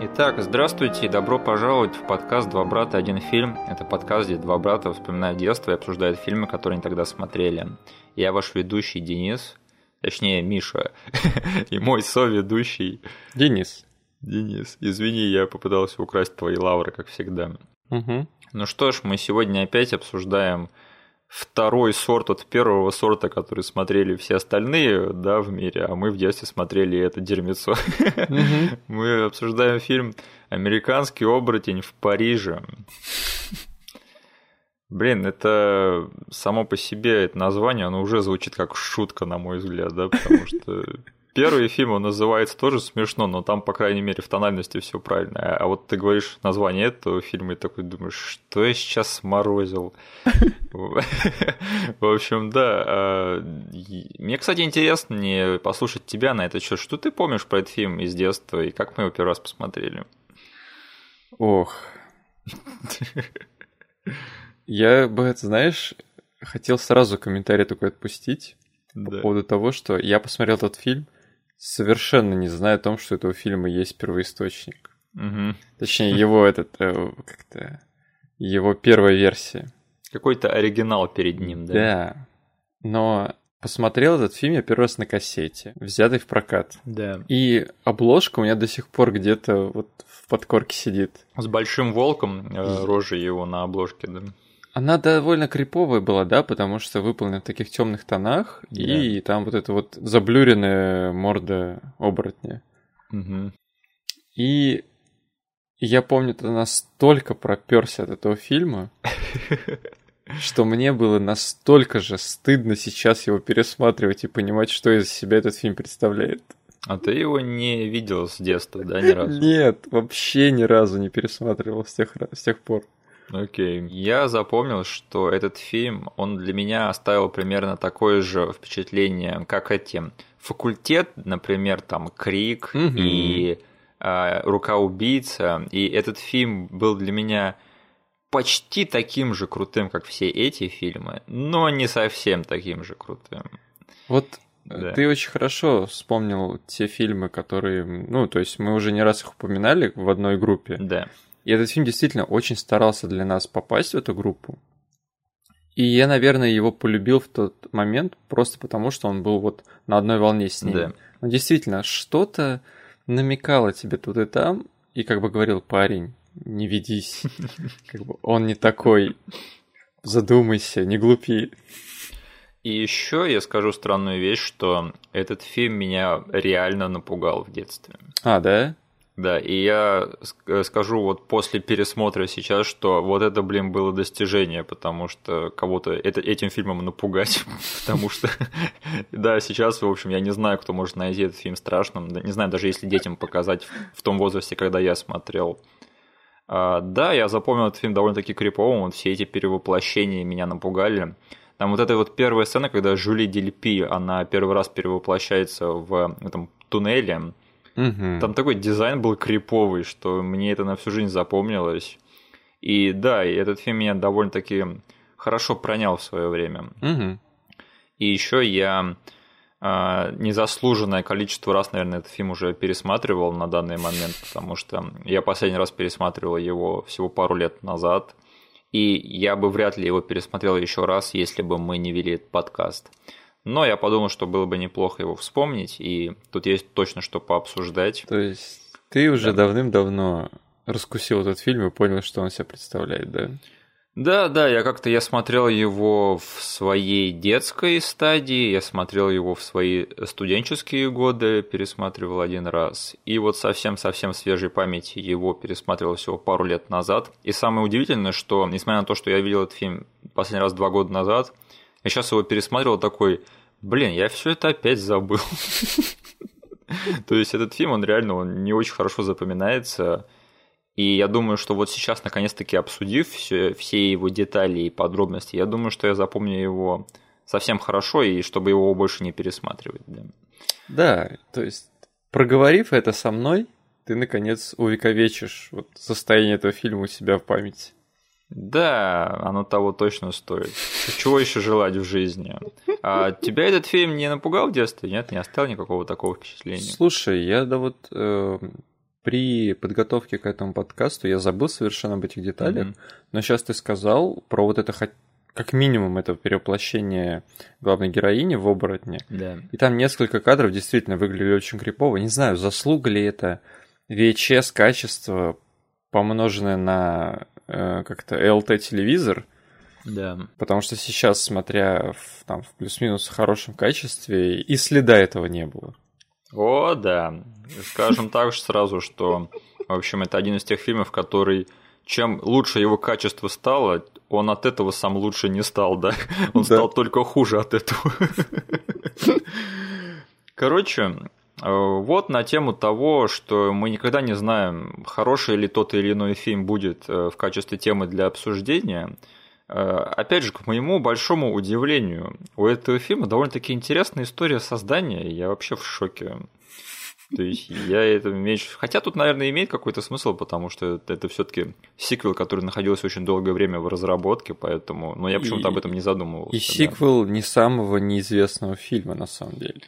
Итак, здравствуйте и добро пожаловать в подкаст «Два брата, один фильм». Это подкаст, где два брата вспоминают детство и обсуждают фильмы, которые они тогда смотрели. Я ваш ведущий Денис, точнее Миша, и мой соведущий Денис. Денис. Извини, я попытался украсть твои лавры, как всегда. Угу. Ну что ж, мы сегодня опять обсуждаем второй сорт от первого сорта, который смотрели все остальные, да, в мире, а мы в детстве смотрели это дерьмецо. Мы обсуждаем фильм «Американский оборотень в Париже». Блин, это само по себе это название, оно уже звучит как шутка, на мой взгляд, да, потому что Первый фильм, он называется тоже смешно, но там, по крайней мере, в тональности все правильно. А вот ты говоришь название этого фильма и такой думаешь, что я сейчас сморозил. В общем, да. А, мне, кстати, интересно послушать тебя на этот счет. Что ты помнишь про этот фильм из детства и как мы его первый раз посмотрели? Ох. Я бы, знаешь, хотел сразу комментарий такой отпустить по поводу того, что я посмотрел тот фильм, совершенно не знаю о том, что у этого фильма есть первоисточник. Угу. Точнее, его этот, э, как-то, его первая версия. Какой-то оригинал перед ним, да? Да. Но посмотрел этот фильм я первый раз на кассете, взятый в прокат. Да. И обложка у меня до сих пор где-то вот в подкорке сидит. С большим волком, э, рожей его на обложке, да. Она довольно криповая была, да, потому что выполнена в таких темных тонах, да. и там вот эта вот заблюренная морда оборотня. Угу. И я помню, ты настолько проперся от этого фильма, что мне было настолько же стыдно сейчас его пересматривать и понимать, что из себя этот фильм представляет. А ты его не видел с детства, да, ни разу? Нет, вообще ни разу не пересматривал с тех, с тех пор. Окей. Okay. Я запомнил, что этот фильм, он для меня оставил примерно такое же впечатление, как эти факультет, например, там Крик mm-hmm. и э, Рука убийца. И этот фильм был для меня почти таким же крутым, как все эти фильмы, но не совсем таким же крутым. Вот да. Ты очень хорошо вспомнил те фильмы, которые, ну, то есть мы уже не раз их упоминали в одной группе. Да. И этот фильм действительно очень старался для нас попасть в эту группу. И я, наверное, его полюбил в тот момент просто потому, что он был вот на одной волне с ним. Да. Но действительно, что-то намекало тебе тут и там, и как бы говорил парень, не ведись, как бы он не такой, задумайся, не глупи. И еще я скажу странную вещь, что этот фильм меня реально напугал в детстве. А, да? Да, и я скажу вот после пересмотра сейчас, что вот это, блин, было достижение, потому что кого-то это, этим фильмом напугать, потому что, да, сейчас, в общем, я не знаю, кто может найти этот фильм страшным, не знаю, даже если детям показать в том возрасте, когда я смотрел. А, да, я запомнил этот фильм довольно-таки криповым, вот все эти перевоплощения меня напугали. Там вот эта вот первая сцена, когда Жюли Дельпи, она первый раз перевоплощается в этом туннеле, Угу. Там такой дизайн был криповый, что мне это на всю жизнь запомнилось. И да, и этот фильм меня довольно-таки хорошо пронял в свое время. Угу. И еще я э, незаслуженное количество раз, наверное, этот фильм уже пересматривал на данный момент, потому что я последний раз пересматривал его всего пару лет назад. И я бы вряд ли его пересмотрел еще раз, если бы мы не вели этот подкаст. Но я подумал, что было бы неплохо его вспомнить, и тут есть точно что пообсуждать. То есть ты уже да. давным-давно раскусил этот фильм и понял, что он себя представляет, да? Да, да, я как-то я смотрел его в своей детской стадии, я смотрел его в свои студенческие годы, пересматривал один раз. И вот совсем-совсем свежей памяти его пересматривал всего пару лет назад. И самое удивительное, что, несмотря на то, что я видел этот фильм последний раз два года назад, я сейчас его пересматривал такой, блин, я все это опять забыл. То есть этот фильм, он реально он не очень хорошо запоминается. И я думаю, что вот сейчас, наконец-таки обсудив все, все его детали и подробности, я думаю, что я запомню его совсем хорошо, и чтобы его больше не пересматривать. Да, да то есть, проговорив это со мной, ты, наконец, увековечишь вот состояние этого фильма у себя в памяти. Да, оно того точно стоит. Чего еще желать в жизни? А тебя этот фильм не напугал в детстве? Нет, не оставил никакого такого впечатления? Слушай, я да вот э, при подготовке к этому подкасту я забыл совершенно об этих деталях, mm-hmm. но сейчас ты сказал про вот это как минимум это перевоплощение главной героини в оборотне. Да. И там несколько кадров действительно выглядели очень крипово. Не знаю, заслуга ли это VHS качество, помноженное на как-то LT телевизор. Да. Потому что сейчас, смотря в, там, в плюс-минус хорошем качестве, и следа этого не было. О, да. Скажем так же сразу, что, в общем, это один из тех фильмов, который чем лучше его качество стало, он от этого сам лучше не стал, да? Он да. стал только хуже от этого. Короче, вот на тему того, что мы никогда не знаем, хороший ли тот или иной фильм будет э, в качестве темы для обсуждения. Э, опять же, к моему большому удивлению, у этого фильма довольно-таки интересная история создания, я вообще в шоке. То есть я это меньше... Хотя тут, наверное, имеет какой-то смысл, потому что это все-таки сиквел, который находился очень долгое время в разработке, поэтому... Но я почему-то об этом не задумывался. И да. сиквел не самого неизвестного фильма, на самом деле.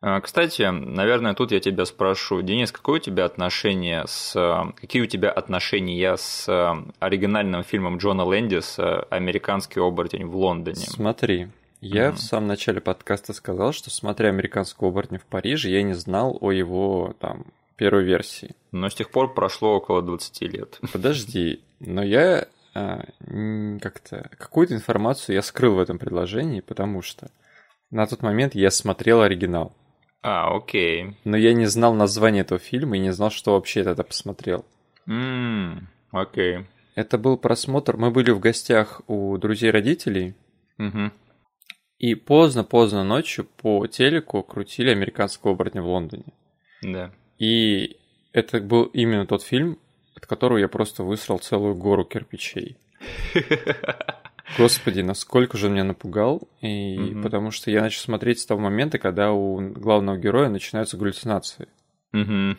А, кстати, наверное, тут я тебя спрошу, Денис, какое у тебя отношение с... Какие у тебя отношения с оригинальным фильмом Джона Лэндиса «Американский оборотень в Лондоне»? Смотри, я mm-hmm. в самом начале подкаста сказал, что смотря «Американского оборотня в Париже», я не знал о его там первой версии. Но с тех пор прошло около 20 лет. Подожди, но я а, как-то какую-то информацию я скрыл в этом предложении, потому что на тот момент я смотрел оригинал. А, окей. Но я не знал название этого фильма и не знал, что вообще это посмотрел. Ммм, окей. Это был просмотр. Мы были в гостях у друзей родителей. Угу. И поздно-поздно ночью по телеку крутили «Американского оборотня в Лондоне». Да. И это был именно тот фильм, от которого я просто высрал целую гору кирпичей. Господи, насколько же меня напугал. И угу. потому что я начал смотреть с того момента, когда у главного героя начинаются галлюцинации. Угу.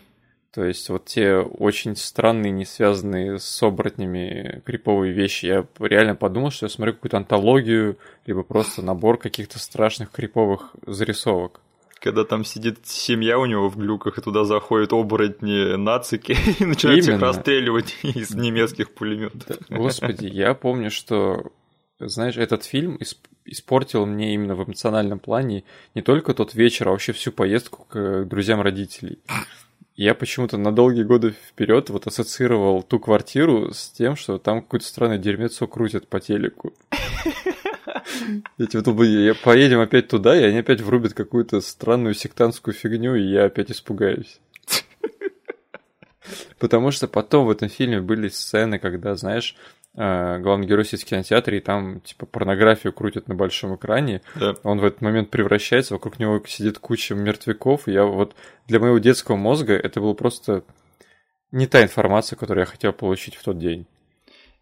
То есть вот те очень странные, не связанные с оборотнями криповые вещи. Я реально подумал, что я смотрю какую-то антологию, либо просто набор каких-то страшных криповых зарисовок. Когда там сидит семья у него в глюках, и туда заходят оборотни нацики и начинают Именно. всех расстреливать из немецких пулеметов. Господи, я помню, что, знаешь, этот фильм испортил мне именно в эмоциональном плане не только тот вечер, а вообще всю поездку к друзьям родителей я почему-то на долгие годы вперед вот ассоциировал ту квартиру с тем, что там какое-то странное дерьмецо крутят по телеку. Я типа думал, я поедем опять туда, и они опять врубят какую-то странную сектантскую фигню, и я опять испугаюсь. Потому что потом в этом фильме были сцены, когда, знаешь, главный герой сидит в кинотеатре, и там, типа, порнографию крутят на большом экране. Да. Он в этот момент превращается, вокруг него сидит куча мертвяков. И я вот для моего детского мозга это было просто не та информация, которую я хотел получить в тот день.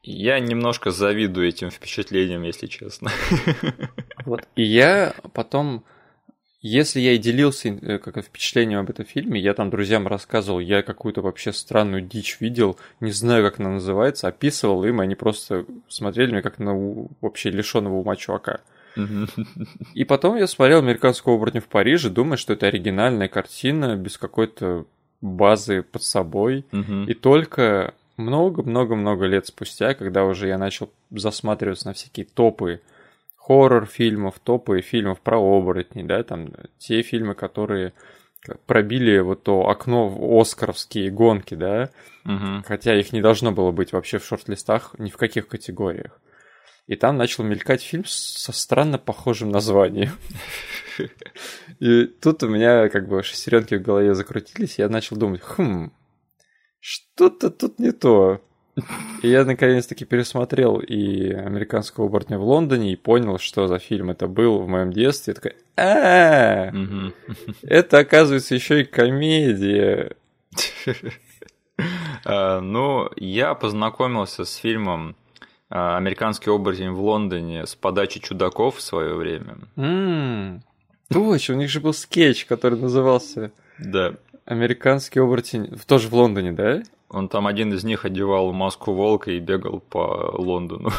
Я немножко завидую этим впечатлениям, если честно. Вот. И я потом если я и делился э, как впечатлением об этом фильме, я там друзьям рассказывал, я какую-то вообще странную дичь видел, не знаю, как она называется, описывал им, и они просто смотрели меня как на вообще лишенного ума чувака. И потом я смотрел «Американского оборотня в Париже», думая, что это оригинальная картина, без какой-то базы под собой. И только много-много-много лет спустя, когда уже я начал засматриваться на всякие топы хоррор-фильмов, топы фильмов про оборотней, да, там те фильмы, которые пробили вот то окно в Оскаровские гонки, да, угу. хотя их не должно было быть вообще в шорт-листах ни в каких категориях. И там начал мелькать фильм со странно похожим названием. И тут у меня как бы шестеренки в голове закрутились, и я начал думать, хм, что-то тут не то. И я наконец-таки пересмотрел и «Американского оборотня в Лондоне» и понял, что за фильм это был в моем детстве. Я такой, а это оказывается еще и комедия. А, ну, я познакомился с фильмом а, «Американский оборотень в Лондоне» с подачи чудаков в свое время. Точно, у них же был скетч, который назывался... Да. Американский оборотень, тоже в Лондоне, да? Он там один из них одевал маску волка и бегал по Лондону.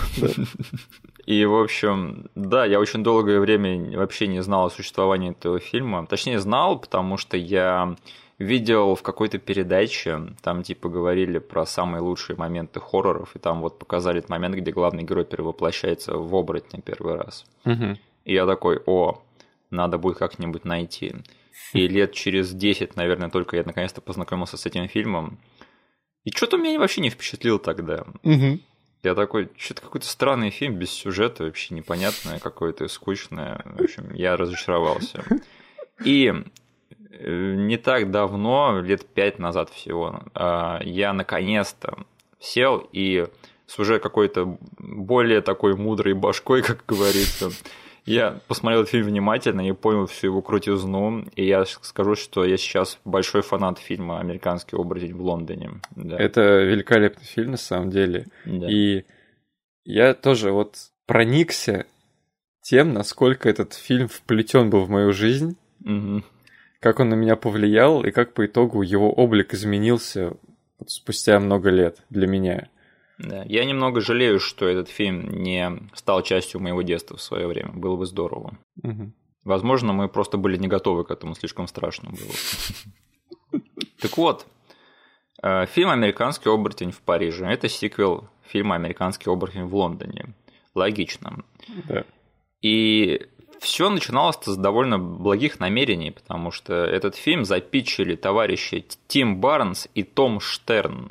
И, в общем, да, я очень долгое время вообще не знал о существовании этого фильма. Точнее, знал, потому что я видел в какой-то передаче, там типа говорили про самые лучшие моменты хорроров, и там вот показали этот момент, где главный герой перевоплощается в оборотня первый раз. Угу. И я такой, о, надо будет как-нибудь найти. И лет через 10, наверное, только я наконец-то познакомился с этим фильмом. И что-то меня вообще не впечатлил тогда. Угу. Я такой, что-то какой-то странный фильм без сюжета, вообще непонятное, какое-то скучное. В общем, я разочаровался. И э, не так давно, лет пять назад всего, а, я наконец-то сел и с уже какой-то более такой мудрой башкой, как говорится, я посмотрел этот фильм внимательно и понял всю его крутизну, и я скажу, что я сейчас большой фанат фильма «Американский оборотень в Лондоне». Да. Это великолепный фильм, на самом деле. Да. И я тоже вот проникся тем, насколько этот фильм вплетен был в мою жизнь, угу. как он на меня повлиял, и как по итогу его облик изменился спустя много лет для меня. Да. Я немного жалею, что этот фильм не стал частью моего детства в свое время. Было бы здорово. Угу. Возможно, мы просто были не готовы к этому, слишком страшно было. Так вот, э, фильм «Американский оборотень в Париже» – это сиквел фильма «Американский оборотень в Лондоне». Логично. Да. И все начиналось с довольно благих намерений, потому что этот фильм запичили товарищи Тим Барнс и Том Штерн.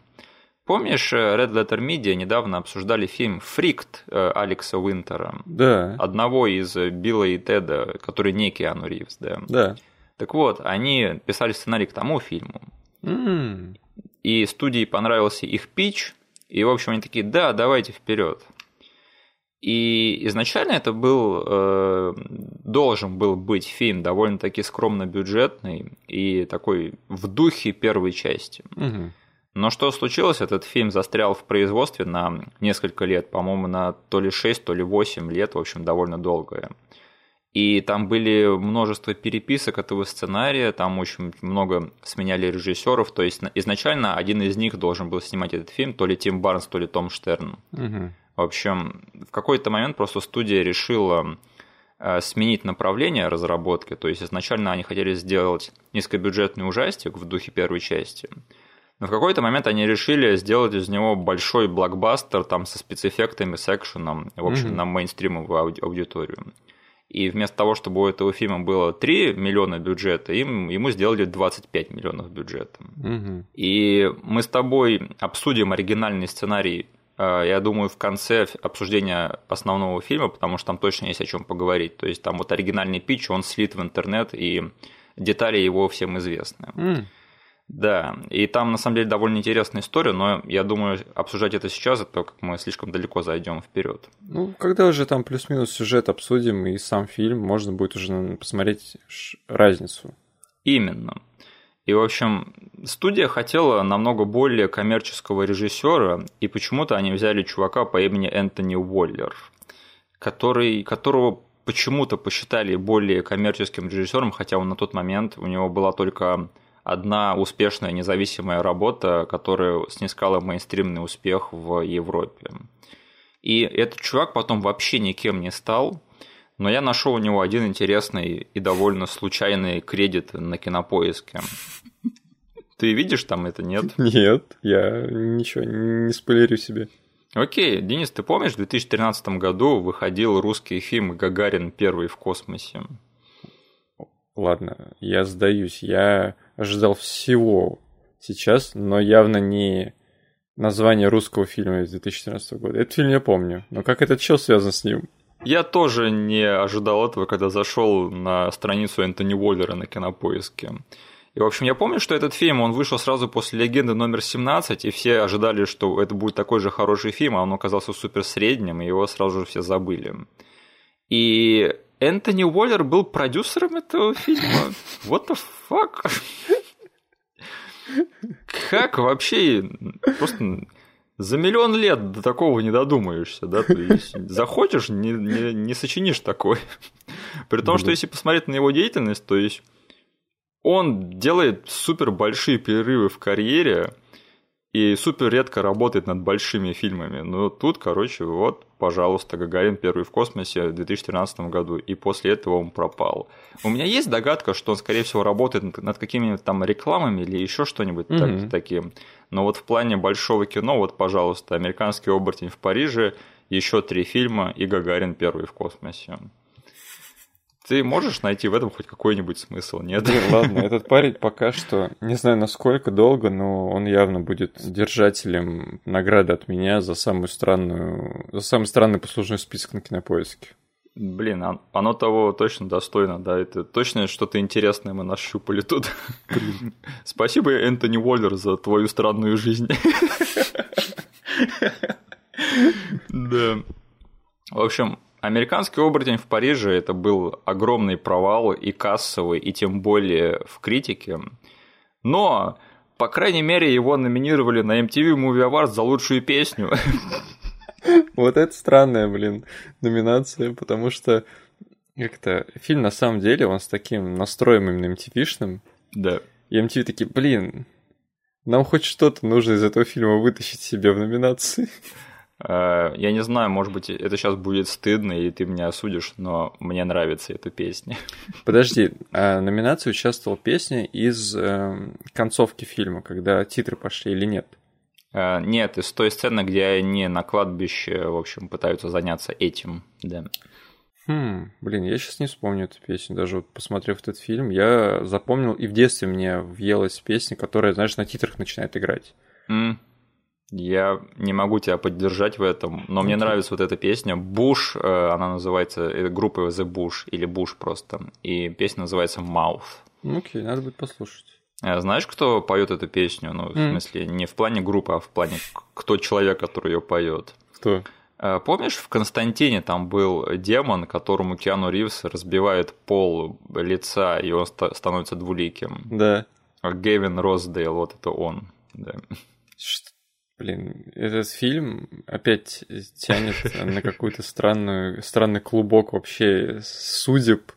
Помнишь, э, Red Letter Media недавно обсуждали фильм «Фрикт» э, Алекса Уинтера? Да. Одного из э, Билла и Теда, который не Киану Ривз, да? Да. Так вот, они писали сценарий к тому фильму. Mm. И студии понравился их пич, и, в общем, они такие, да, давайте вперед. И изначально это был, э, должен был быть фильм довольно-таки скромно бюджетный и такой в духе первой части. Угу. Но что случилось? Этот фильм застрял в производстве на несколько лет, по-моему, на то ли 6, то ли 8 лет, в общем, довольно долгое. И там были множество переписок этого сценария, там очень много сменяли режиссеров. То есть изначально один из них должен был снимать этот фильм, то ли Тим Барнс, то ли Том Штерн. Угу. В общем, в какой-то момент просто студия решила э, сменить направление разработки. То есть изначально они хотели сделать низкобюджетный ужастик в духе первой части – но в какой-то момент они решили сделать из него большой блокбастер там со спецэффектами, с экшеном, в общем, mm-hmm. на мейнстримовую ауди- аудиторию. И вместо того, чтобы у этого фильма было 3 миллиона бюджета, им, ему сделали 25 миллионов бюджета. Угу. И мы с тобой обсудим оригинальный сценарий, э, я думаю, в конце обсуждения основного фильма, потому что там точно есть о чем поговорить. То есть там вот оригинальный пич, он слит в интернет, и детали его всем известны. Mm. Да, и там на самом деле довольно интересная история, но я думаю, обсуждать это сейчас, это как мы слишком далеко зайдем вперед. Ну, когда уже там плюс-минус сюжет обсудим и сам фильм, можно будет уже посмотреть разницу. Именно. И, в общем, студия хотела намного более коммерческого режиссера, и почему-то они взяли чувака по имени Энтони Уоллер, который, которого почему-то посчитали более коммерческим режиссером, хотя он на тот момент, у него была только одна успешная независимая работа, которая снискала мейнстримный успех в Европе. И этот чувак потом вообще никем не стал, но я нашел у него один интересный и довольно случайный кредит на кинопоиске. Ты видишь там это, нет? Нет, я ничего не спойлерю себе. Окей, Денис, ты помнишь, в 2013 году выходил русский фильм «Гагарин первый в космосе»? Ладно, я сдаюсь. Я ожидал всего сейчас, но явно не название русского фильма из 2014 года. Этот фильм я помню, но как этот чел связан с ним? Я тоже не ожидал этого, когда зашел на страницу Энтони Уоллера на кинопоиске. И, в общем, я помню, что этот фильм, он вышел сразу после «Легенды номер 17», и все ожидали, что это будет такой же хороший фильм, а он оказался супер средним, и его сразу же все забыли. И Энтони Уоллер был продюсером этого фильма. What the fuck? Как вообще просто за миллион лет до такого не додумаешься, да? То есть захочешь, не, не, не сочинишь такой. При том, что если посмотреть на его деятельность, то есть он делает супер большие перерывы в карьере, и супер редко работает над большими фильмами. Но тут, короче, вот, пожалуйста, Гагарин первый в космосе в 2013 году, и после этого он пропал. У меня есть догадка, что он, скорее всего, работает над какими-нибудь там рекламами или еще что-нибудь mm-hmm. так, таким. Но вот в плане большого кино, вот, пожалуйста, «Американский оборотень в Париже», еще три фильма и Гагарин первый в космосе. Ты можешь найти в этом хоть какой-нибудь смысл, нет? Блин, ладно, этот парень пока что, не знаю насколько долго, но он явно будет держателем награды от меня за самую странную, за самый странный послужной список на кинопоиске. Блин, оно того точно достойно, да, это точно что-то интересное мы нащупали тут. Спасибо, Энтони Уоллер, за твою странную жизнь. Да. В общем, Американский оборотень в Париже это был огромный провал и кассовый, и тем более в критике. Но, по крайней мере, его номинировали на MTV Movie Awards за лучшую песню. Вот это странная, блин, номинация, потому что как-то фильм на самом деле, он с таким настроем именно MTV-шным. Да. И MTV такие, блин, нам хоть что-то нужно из этого фильма вытащить себе в номинации. Э, я не знаю, может быть, это сейчас будет стыдно, и ты меня осудишь, но мне нравится эта песня. Подожди, а номинации участвовала песня из э, концовки фильма, когда титры пошли или нет? Э, нет, из той сцены, где они на кладбище, в общем, пытаются заняться этим, да. Хм, блин, я сейчас не вспомню эту песню, даже вот посмотрев этот фильм, я запомнил, и в детстве мне въелась песня, которая, знаешь, на титрах начинает играть. Mm. Я не могу тебя поддержать в этом, но okay. мне нравится вот эта песня. Буш, э, она называется, это группа The Bush, или Буш просто. И песня называется Mouth. Окей, okay, надо будет послушать. Э, знаешь, кто поет эту песню? Ну, в mm. смысле, не в плане группы, а в плане кто человек, который ее поет. Кто? Э, помнишь, в Константине там был демон, которому Киану Ривз разбивает пол лица, и он становится двуликим? Да. Гевин Роздейл, вот это он. Да. Блин, этот фильм опять тянет на какую-то странную, странный клубок вообще судеб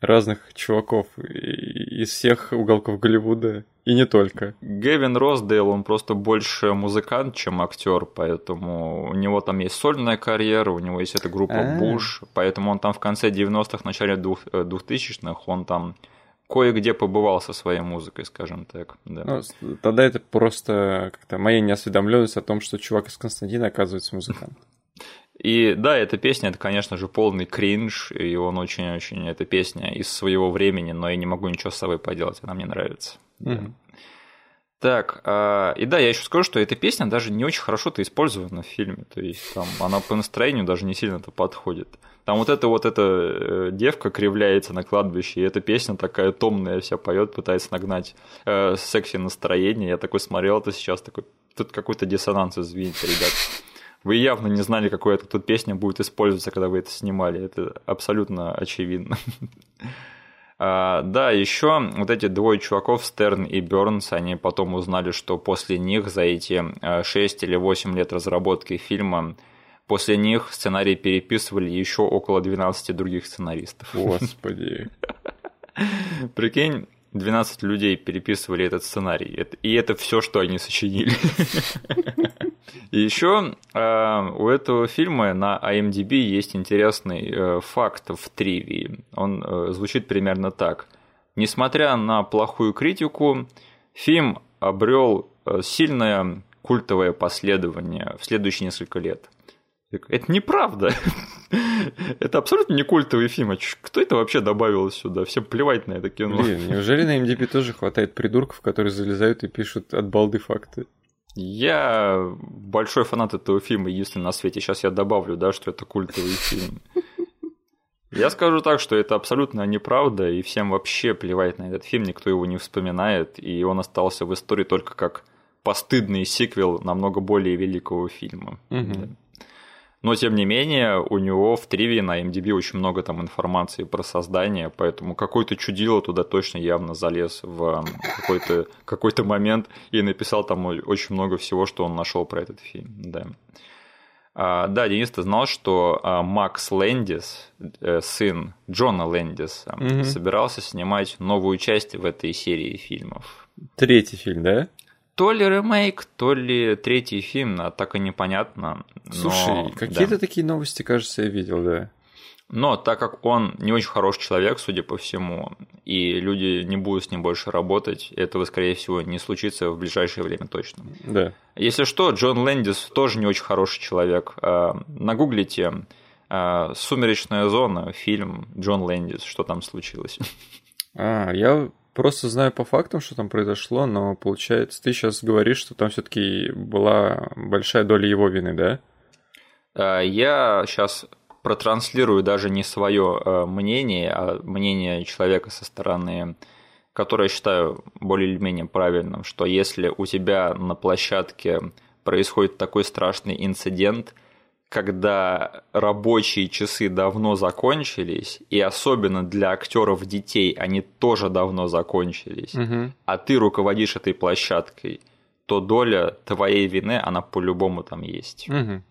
разных чуваков из всех уголков Голливуда. И не только. Гевин Росдейл, он просто больше музыкант, чем актер, поэтому у него там есть сольная карьера, у него есть эта группа А-а-а. Буш, поэтому он там в конце 90-х, начале 2000-х, он там кое-где побывал со своей музыкой, скажем так. Да. Ну, тогда это просто как-то моя неосведомленность о том, что чувак из Константина оказывается музыкант. И да, эта песня, это, конечно же, полный кринж, и он очень-очень, эта песня из своего времени, но я не могу ничего с собой поделать, она мне нравится. Mm-hmm. Да. Так, а, и да, я еще скажу, что эта песня даже не очень хорошо-то использована в фильме, то есть там она по настроению даже не сильно-то подходит. Там вот эта вот эта э, девка кривляется на кладбище, и эта песня такая томная вся поет, пытается нагнать э, секси настроение. Я такой смотрел это сейчас, такой, тут какой-то диссонанс, извините, ребят. Вы явно не знали, эта тут песня будет использоваться, когда вы это снимали. Это абсолютно очевидно. А, да, еще вот эти двое чуваков, Стерн и Бернс, они потом узнали, что после них за эти 6 э, или 8 лет разработки фильма После них сценарий переписывали еще около 12 других сценаристов. Господи. Прикинь, 12 людей переписывали этот сценарий. И это все, что они сочинили. И еще э, у этого фильма на IMDb есть интересный э, факт в тривии. Он э, звучит примерно так. Несмотря на плохую критику, фильм обрел сильное культовое последование в следующие несколько лет. Это неправда. это абсолютно не культовый фильм. А кто это вообще добавил сюда? Всем плевать на это кино. Блин, неужели на MDB тоже хватает придурков, которые залезают и пишут от балды факты? Я большой фанат этого фильма, если на свете. Сейчас я добавлю, да, что это культовый фильм. Я скажу так, что это абсолютно неправда, и всем вообще плевать на этот фильм, никто его не вспоминает, и он остался в истории только как постыдный сиквел намного более великого фильма. Угу. Но, тем не менее, у него в триве на MDB очень много там информации про создание, поэтому какой-то чудило туда точно явно залез в какой-то какой момент и написал там очень много всего, что он нашел про этот фильм. Да. А, да, Денис, ты знал, что а, Макс Лэндис, э, сын Джона Лэндиса, угу. собирался снимать новую часть в этой серии фильмов. Третий фильм, да? То ли ремейк, то ли третий фильм, а так и непонятно. Слушай, какие-то да. такие новости, кажется, я видел, да. Но так как он не очень хороший человек, судя по всему, и люди не будут с ним больше работать, этого, скорее всего, не случится в ближайшее время точно. Да. Если что, Джон Лэндис тоже не очень хороший человек. А, нагуглите а, «Сумеречная зона», фильм Джон Лэндис, что там случилось. А, я просто знаю по фактам, что там произошло, но получается, ты сейчас говоришь, что там все-таки была большая доля его вины, да? А, я сейчас протранслирую даже не свое э, мнение, а мнение человека со стороны, которое я считаю более или менее правильным, что если у тебя на площадке происходит такой страшный инцидент, когда рабочие часы давно закончились, и особенно для актеров детей они тоже давно закончились, угу. а ты руководишь этой площадкой, то доля твоей вины, она по-любому там есть. Угу.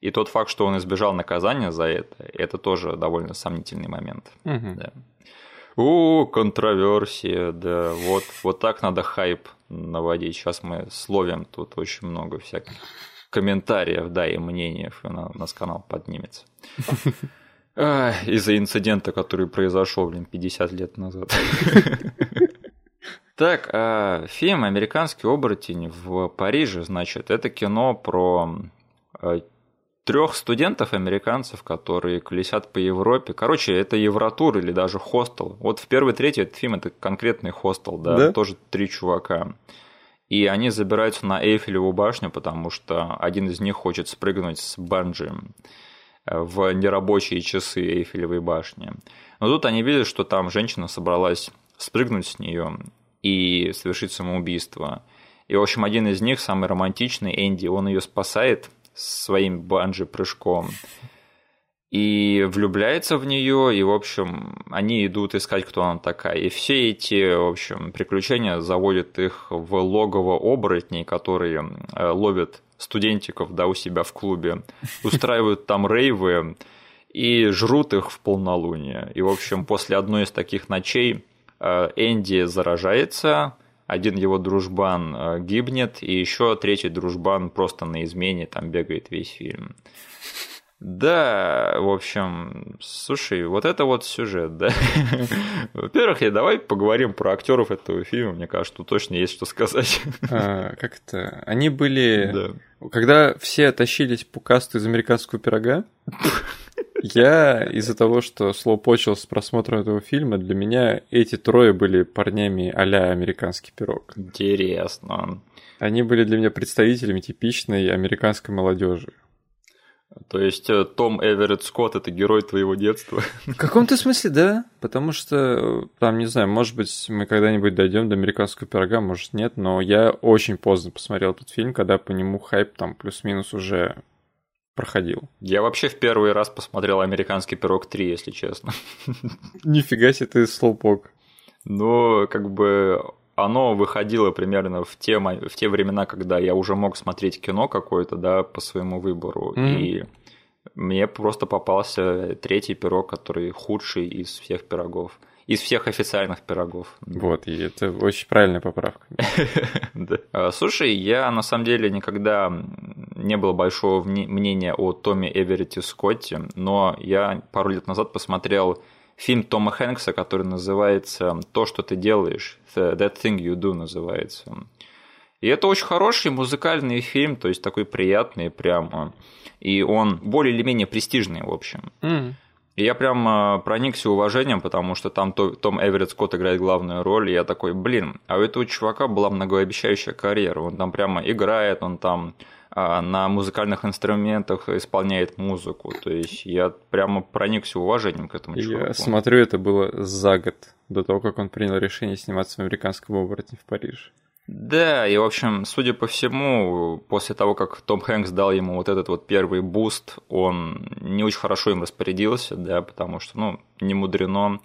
И тот факт, что он избежал наказания за это, это тоже довольно сомнительный момент. Угу. Да. У, контроверсия, да, вот, вот так надо хайп наводить. Сейчас мы словим тут очень много всяких комментариев, да, и мнений, и на, нас канал поднимется. Из-за инцидента, который произошел, блин, 50 лет назад. Так, а, фильм «Американский оборотень» в Париже, значит, это кино про а, трех студентов американцев, которые колесят по Европе. Короче, это Евротур или даже хостел. Вот в первый, третий этот фильм это конкретный хостел, да, да? тоже три чувака. И они забираются на Эйфелеву башню, потому что один из них хочет спрыгнуть с банджи э, в нерабочие часы Эйфелевой башни. Но тут они видят, что там женщина собралась спрыгнуть с нее и совершить самоубийство. И, в общем, один из них, самый романтичный, Энди, он ее спасает – своим банджи-прыжком. И влюбляется в нее, и, в общем, они идут искать, кто она такая. И все эти, в общем, приключения заводят их в логово оборотней, которые э, ловят студентиков, да, у себя в клубе, устраивают там рейвы и жрут их в полнолуние. И, в общем, после одной из таких ночей э, Энди заражается, один его дружбан э, гибнет, и еще третий дружбан просто на измене там бегает весь фильм. Да, в общем, слушай, вот это вот сюжет, да. Во-первых, я давай поговорим про актеров этого фильма. Мне кажется, тут точно есть что сказать. А, как это? Они были. Да. Когда все тащились по касту из американского пирога, я из-за того, что слоупочил с просмотром этого фильма, для меня эти трое были парнями а-ля американский пирог. Интересно. Они были для меня представителями типичной американской молодежи. То есть э, Том Эверетт Скотт это герой твоего детства? В каком-то смысле, да. Потому что, э, там, не знаю, может быть, мы когда-нибудь дойдем до американского пирога, может нет, но я очень поздно посмотрел этот фильм, когда по нему хайп там плюс-минус уже проходил. Я вообще в первый раз посмотрел «Американский пирог 3», если честно. Нифига себе ты слоупок. Ну, как бы оно выходило примерно в те, в те времена, когда я уже мог смотреть кино какое-то, да, по своему выбору. Mm-hmm. И мне просто попался третий пирог, который худший из всех пирогов из всех официальных пирогов. Вот, и это очень правильная поправка. А, слушай, я на самом деле никогда не было большого мнения о Томе Эверетте Скотте, но я пару лет назад посмотрел фильм Тома Хэнкса, который называется «То, что ты делаешь», «That Thing You Do» называется. И это очень хороший музыкальный фильм, то есть такой приятный прямо. И он более или менее престижный, в общем. Mm. И я прям а, проникся уважением, потому что там Том Эверетт Скотт играет главную роль, и я такой, блин, а у этого чувака была многообещающая карьера, он там прямо играет, он там на музыкальных инструментах исполняет музыку, то есть я прямо проникся уважением к этому чуваку. Я смотрю, это было за год до того, как он принял решение сниматься в американском оборотне в Париже. Да, и, в общем, судя по всему, после того, как Том Хэнкс дал ему вот этот вот первый boost, он не очень хорошо им распорядился, да, потому что, ну, не мудрено.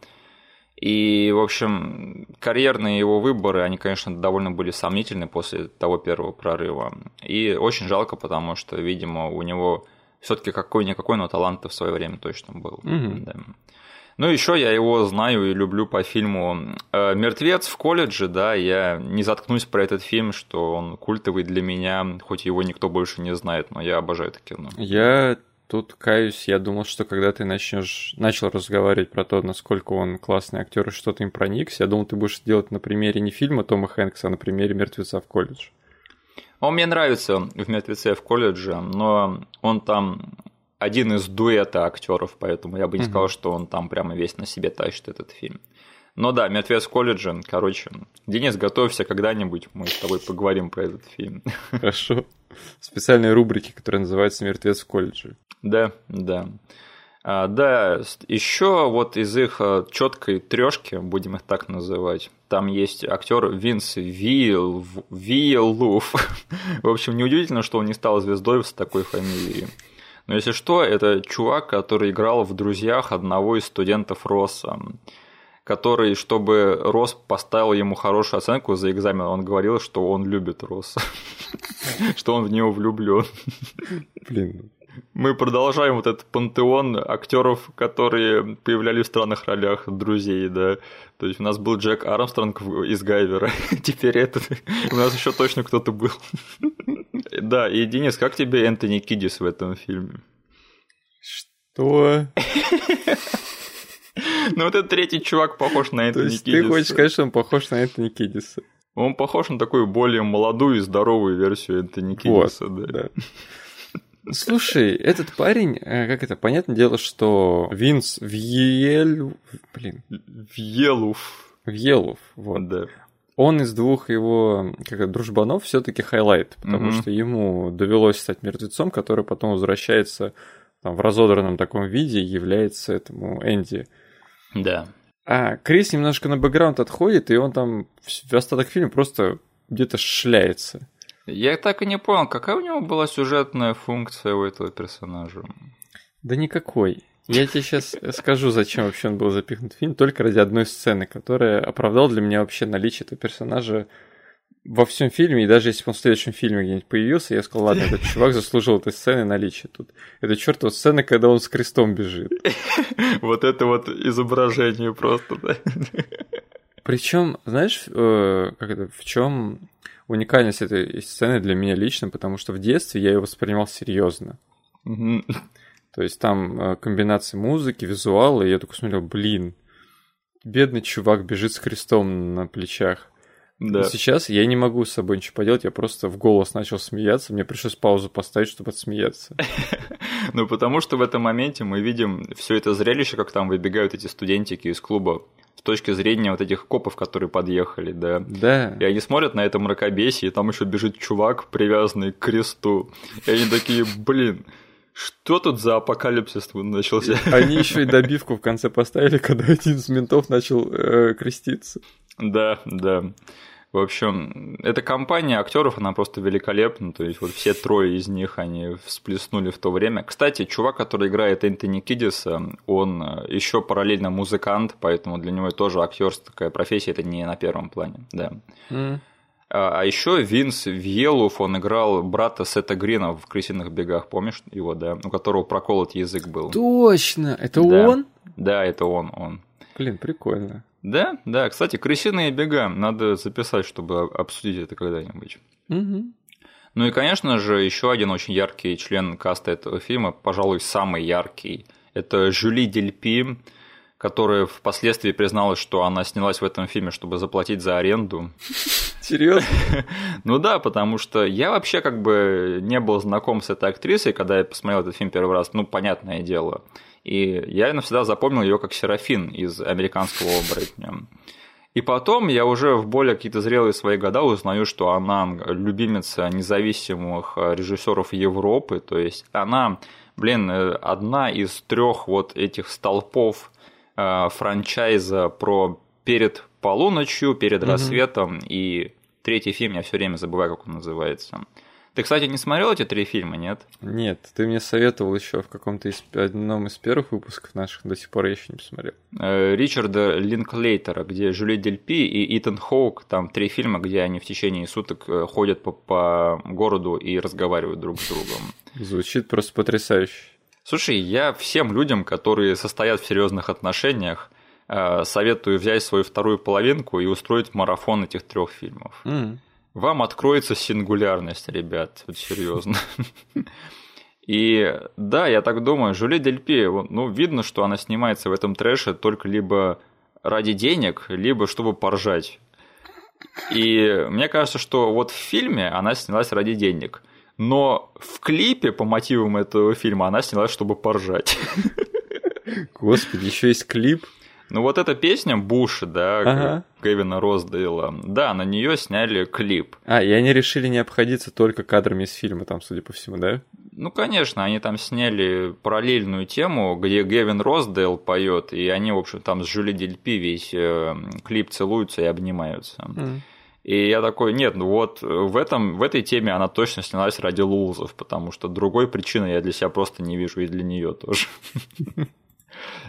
И, в общем, карьерные его выборы, они, конечно, довольно были сомнительны после того первого прорыва. И очень жалко, потому что, видимо, у него все-таки какой-никакой, но талант в свое время точно был. Угу. Да. Ну, еще я его знаю и люблю по фильму э, «Мертвец в колледже», да, я не заткнусь про этот фильм, что он культовый для меня, хоть его никто больше не знает, но я обожаю это кино. Я тут каюсь, я думал, что когда ты начнешь, начал разговаривать про то, насколько он классный актер и что ты им проникся, я думал, ты будешь делать на примере не фильма Тома Хэнкса, а на примере «Мертвеца в колледже». Он мне нравится в «Мертвеце в колледже», но он там один из дуэта актеров, поэтому я бы не сказал, что он там прямо весь на себе тащит этот фильм. Но да, «Мертвец в колледже», короче, Денис, готовься когда-нибудь, мы с тобой поговорим про этот фильм. Хорошо. Специальные рубрики, которые называются «Мертвец в колледже». Да, да. А, да, еще вот из их а, четкой трешки, будем их так называть, там есть актер Винс Вилл, Виллуф. В общем, неудивительно, что он не стал звездой с такой фамилией. Но если что, это чувак, который играл в «Друзьях» одного из студентов Росса, который, чтобы Росс поставил ему хорошую оценку за экзамен, он говорил, что он любит Росса, что он в него влюблен. Блин, мы продолжаем вот этот пантеон актеров, которые появлялись в странных ролях друзей, да. То есть у нас был Джек Армстронг из Гайвера, теперь этот, у нас еще точно кто-то был. Да, и Денис, как тебе Энтони Кидис в этом фильме? Что? Ну вот этот третий чувак похож на Энтони Кидиса. Ты хочешь сказать, что он похож на Энтони Кидиса? Он похож на такую более молодую и здоровую версию Энтони Кидиса, вот, да. Слушай, этот парень, э, как это, понятное дело, что Винс Вьель... Блин. Вьелуф. Вьелуф, вот. Да. Он из двух его как это, дружбанов все таки highlight, потому угу. что ему довелось стать мертвецом, который потом возвращается там, в разодранном таком виде и является этому Энди. Да. А Крис немножко на бэкграунд отходит, и он там в остаток фильма просто где-то шляется. Я так и не понял, какая у него была сюжетная функция у этого персонажа? Да никакой. Я тебе сейчас скажу, зачем вообще он был запихнут в фильм, только ради одной сцены, которая оправдала для меня вообще наличие этого персонажа во всем фильме, и даже если бы он в следующем фильме где-нибудь появился, я сказал, ладно, этот чувак заслужил этой сцены наличие тут. Это чертова сцена, когда он с крестом бежит. Вот это вот изображение просто, да. Причем, знаешь, э, как это, в чем уникальность этой сцены для меня лично, потому что в детстве я ее воспринимал серьезно. То есть там э, комбинация музыки, визуала, и я только смотрел, блин, бедный чувак бежит с крестом на плечах. Да. Но сейчас я не могу с собой ничего поделать, я просто в голос начал смеяться, мне пришлось паузу поставить, чтобы отсмеяться. Ну, потому что в этом моменте мы видим все это зрелище, как там выбегают эти студентики из клуба с точки зрения вот этих копов, которые подъехали, да. Да. И они смотрят на это мракобесие, и там еще бежит чувак, привязанный к кресту. И они такие, блин, что тут за апокалипсис начался? Они еще и добивку в конце поставили, когда один из ментов начал э, креститься. Да, да. В общем, эта компания актеров, она просто великолепна. То есть, вот все трое из них, они всплеснули в то время. Кстати, чувак, который играет Энтони Кидиса, он еще параллельно музыкант, поэтому для него тоже актерская профессия это не на первом плане. Да. Mm. А еще Винс Вьелуф, он играл брата Сета Грина в «Крысиных бегах», помнишь его, да? У которого проколот язык был. Точно! Это да. он? Да, это он, он. Блин, прикольно. Да, да. Кстати, крысиные бега надо записать, чтобы обсудить это когда-нибудь. Угу. Ну и, конечно же, еще один очень яркий член каста этого фильма, пожалуй, самый яркий. Это Жюли Дельпи, которая впоследствии призналась, что она снялась в этом фильме, чтобы заплатить за аренду. Серьезно? Ну да, потому что я вообще как бы не был знаком с этой актрисой, когда я посмотрел этот фильм первый раз, ну, понятное дело. И я навсегда запомнил ее как Серафин из американского оборотня. И потом я уже в более какие-то зрелые свои года узнаю, что она любимица независимых режиссеров Европы, то есть она, блин, одна из трех вот этих столпов э, франчайза про перед полуночью, перед рассветом и третий фильм я все время забываю, как он называется. Ты, кстати, не смотрел эти три фильма, нет? Нет, ты мне советовал еще в каком-то из, одном из первых выпусков наших, до сих пор я еще не посмотрел. Э, Ричарда Линклейтера, где Жюли Дельпи и Итан Хоук, там три фильма, где они в течение суток э, ходят по, по городу и разговаривают друг с другом. Звучит просто потрясающе. Слушай, я всем людям, которые состоят в серьезных отношениях, э, советую взять свою вторую половинку и устроить марафон этих трех фильмов. Mm. Вам откроется сингулярность, ребят, вот серьезно. И да, я так думаю, Жюли Дельпи, ну, видно, что она снимается в этом трэше только либо ради денег, либо чтобы поржать. И мне кажется, что вот в фильме она снялась ради денег. Но в клипе по мотивам этого фильма она снялась, чтобы поржать. Господи, еще есть клип. Ну вот эта песня Буш, да, ага. Кевина Роздейла, да, на нее сняли клип. А, и они решили не обходиться только кадрами из фильма, там, судя по всему, да? Ну, конечно, они там сняли параллельную тему, где Гевин Роздейл поет, и они, в общем, там с Жюли Дельпи весь э, клип целуются и обнимаются. Mm. И я такой, нет, ну вот в, этом, в этой теме она точно снялась ради лузов, потому что другой причины я для себя просто не вижу и для нее тоже.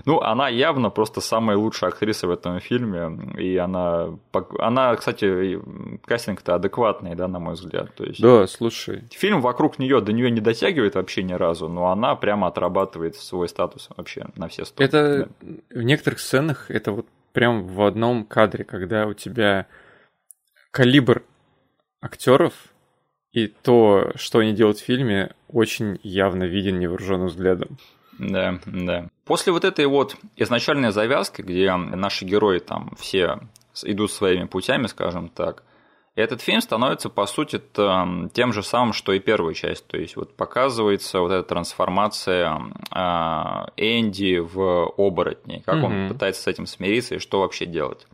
Ну, она явно просто самая лучшая актриса в этом фильме, и она, она кстати, кастинг-то адекватный, да, на мой взгляд. То есть, да, слушай. Фильм вокруг нее до нее не дотягивает вообще ни разу, но она прямо отрабатывает свой статус вообще на все сто. Это да. в некоторых сценах это вот прям в одном кадре, когда у тебя калибр актеров и то, что они делают в фильме, очень явно виден невооруженным взглядом. Да, да. После вот этой вот изначальной завязки, где наши герои там все идут своими путями, скажем так, этот фильм становится, по сути, тем же самым, что и первая часть. То есть вот показывается вот эта трансформация а, Энди в оборотни, как угу. он пытается с этим смириться и что вообще делать.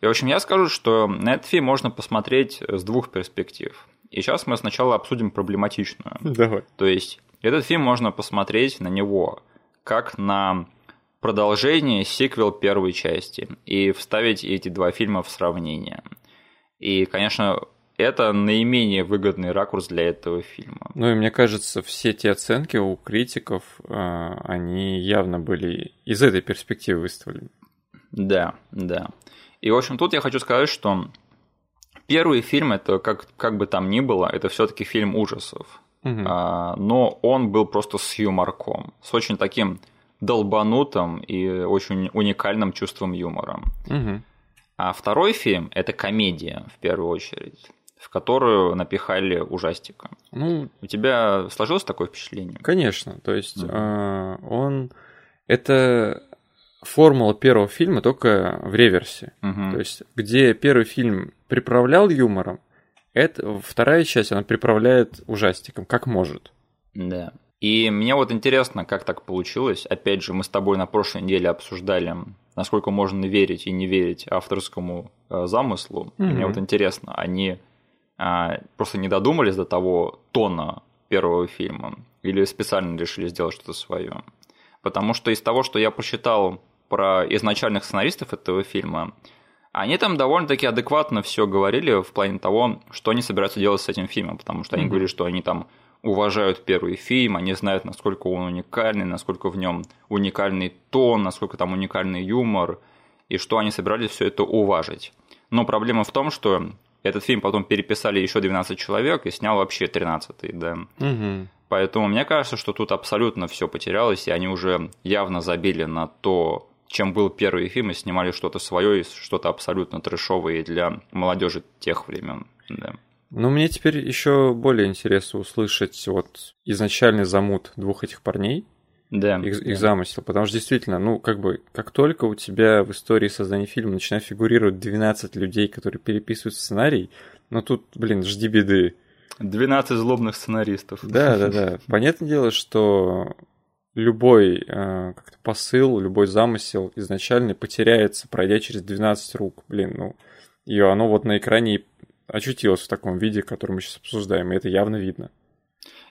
И, в общем, я скажу, что на этот фильм можно посмотреть с двух перспектив. И сейчас мы сначала обсудим проблематичную. Давай. То есть этот фильм можно посмотреть на него как на продолжение, сиквел первой части и вставить эти два фильма в сравнение. И, конечно, это наименее выгодный ракурс для этого фильма. Ну и мне кажется, все эти оценки у критиков, а, они явно были из этой перспективы выставлены. Да, да. И, в общем, тут я хочу сказать, что первый фильм, это как, как бы там ни было, это все-таки фильм ужасов угу. но он был просто с юморком, с очень таким долбанутым и очень уникальным чувством юмора. Угу. А второй фильм это комедия, в первую очередь в которую напихали ужастика. Ну, у тебя сложилось такое впечатление? Конечно, то есть э, он это формула первого фильма только в реверсе, угу. то есть где первый фильм приправлял юмором, это вторая часть, она приправляет ужастиком, как может. Да. И мне вот интересно, как так получилось. Опять же, мы с тобой на прошлой неделе обсуждали, насколько можно верить и не верить авторскому э, замыслу. Mm-hmm. мне вот интересно, они а, просто не додумались до того тона первого фильма или специально решили сделать что-то свое. Потому что из того, что я посчитал про изначальных сценаристов этого фильма, они там довольно-таки адекватно все говорили в плане того, что они собираются делать с этим фильмом, потому что они mm-hmm. говорили, что они там уважают первый фильм, они знают, насколько он уникальный, насколько в нем уникальный тон, насколько там уникальный юмор, и что они собирались все это уважить. Но проблема в том, что этот фильм потом переписали еще 12 человек и снял вообще 13-й, да. Угу. Поэтому мне кажется, что тут абсолютно все потерялось, и они уже явно забили на то, чем был первый фильм, и снимали что-то свое, и что-то абсолютно трэшовое для молодежи тех времен. Да. Ну, мне теперь еще более интересно услышать вот изначальный замут двух этих парней, да, их, да. их замысел, потому что действительно, ну, как бы, как только у тебя в истории создания фильма начинает фигурировать 12 людей, которые переписывают сценарий, ну, тут, блин, жди беды. 12 злобных сценаристов. Да, да, да. Понятное дело, что любой э, как-то посыл, любой замысел изначальный потеряется, пройдя через 12 рук. Блин, ну, и оно вот на экране очутилось в таком виде, который мы сейчас обсуждаем, и это явно видно.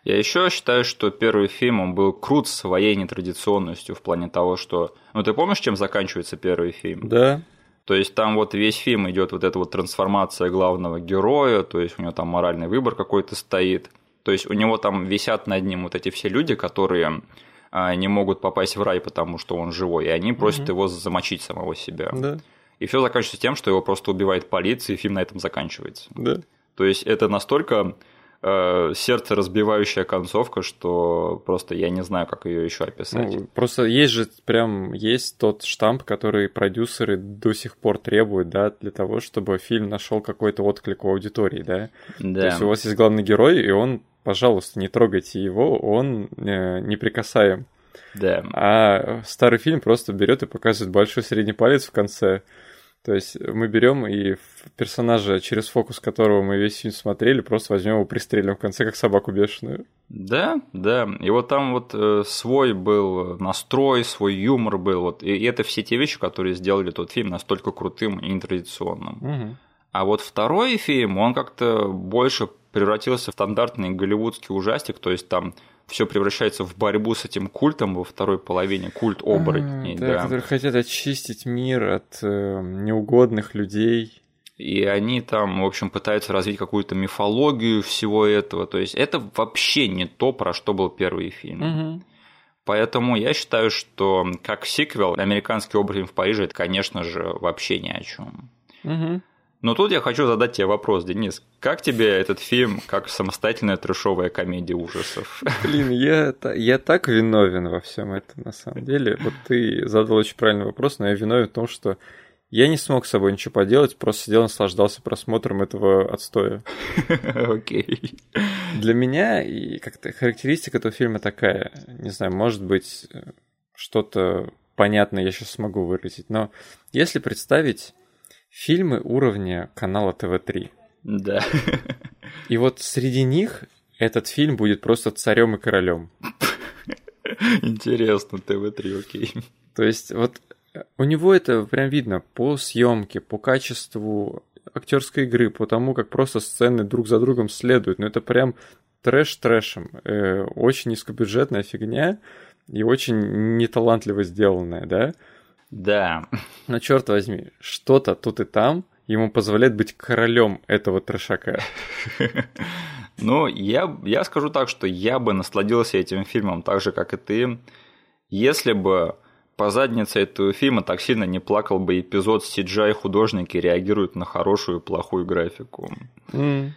Я еще считаю, что первый фильм он был крут своей нетрадиционностью в плане того, что... Ну, ты помнишь, чем заканчивается первый фильм? Да. То есть там вот весь фильм идет вот эта вот трансформация главного героя, то есть у него там моральный выбор какой-то стоит. То есть у него там висят над ним вот эти все люди, которые не могут попасть в рай, потому что он живой, и они просят угу. его замочить самого себя. Да. И все заканчивается тем, что его просто убивает полиция, и фильм на этом заканчивается. Да. То есть это настолько э, сердце разбивающая концовка, что просто я не знаю, как ее еще описать. Ну, просто есть же прям есть тот штамп, который продюсеры до сих пор требуют, да, для того, чтобы фильм нашел какой-то отклик у аудитории, да. Да. То есть у вас есть главный герой, и он, пожалуйста, не трогайте его, он э, неприкасаем. Да. А старый фильм просто берет и показывает большой средний палец в конце. То есть мы берем и персонажа, через фокус которого мы весь фильм смотрели, просто возьмем его пристрелим в конце, как собаку бешеную. Да, да. И вот там вот э, свой был настрой, свой юмор был. Вот. И это все те вещи, которые сделали тот фильм настолько крутым и нетрадиционным. Угу. А вот второй фильм, он как-то больше превратился в стандартный голливудский ужастик, то есть там все превращается в борьбу с этим культом во второй половине, культ оборотней. А, да, да, которые хотят очистить мир от э, неугодных людей. И они там, в общем, пытаются развить какую-то мифологию всего этого. То есть это вообще не то, про что был первый фильм. Угу. Поэтому я считаю, что как сиквел «Американский оборотень в Париже» это, конечно же, вообще ни о чем. Угу. Но тут я хочу задать тебе вопрос, Денис. Как тебе этот фильм как самостоятельная трешовая комедия ужасов? Блин, я, я так виновен во всем этом, на самом деле. Вот ты задал очень правильный вопрос, но я виновен в том, что я не смог с собой ничего поделать, просто сидел наслаждался просмотром этого отстоя. Окей. Для меня и как-то характеристика этого фильма такая, не знаю, может быть, что-то понятное я сейчас смогу выразить, но если представить фильмы уровня канала ТВ-3. Да. И вот среди них этот фильм будет просто царем и королем. Интересно, ТВ-3, окей. То есть вот у него это прям видно по съемке, по качеству актерской игры, по тому, как просто сцены друг за другом следуют. Но ну, это прям трэш трэшем. Э, очень низкобюджетная фигня и очень неталантливо сделанная, да? Да. Но черт возьми, что-то тут и там ему позволяет быть королем этого трешака. Ну, я, я скажу так, что я бы насладился этим фильмом так же, как и ты, если бы по заднице этого фильма так сильно не плакал бы эпизод CGI художники реагируют на хорошую и плохую графику. Mm.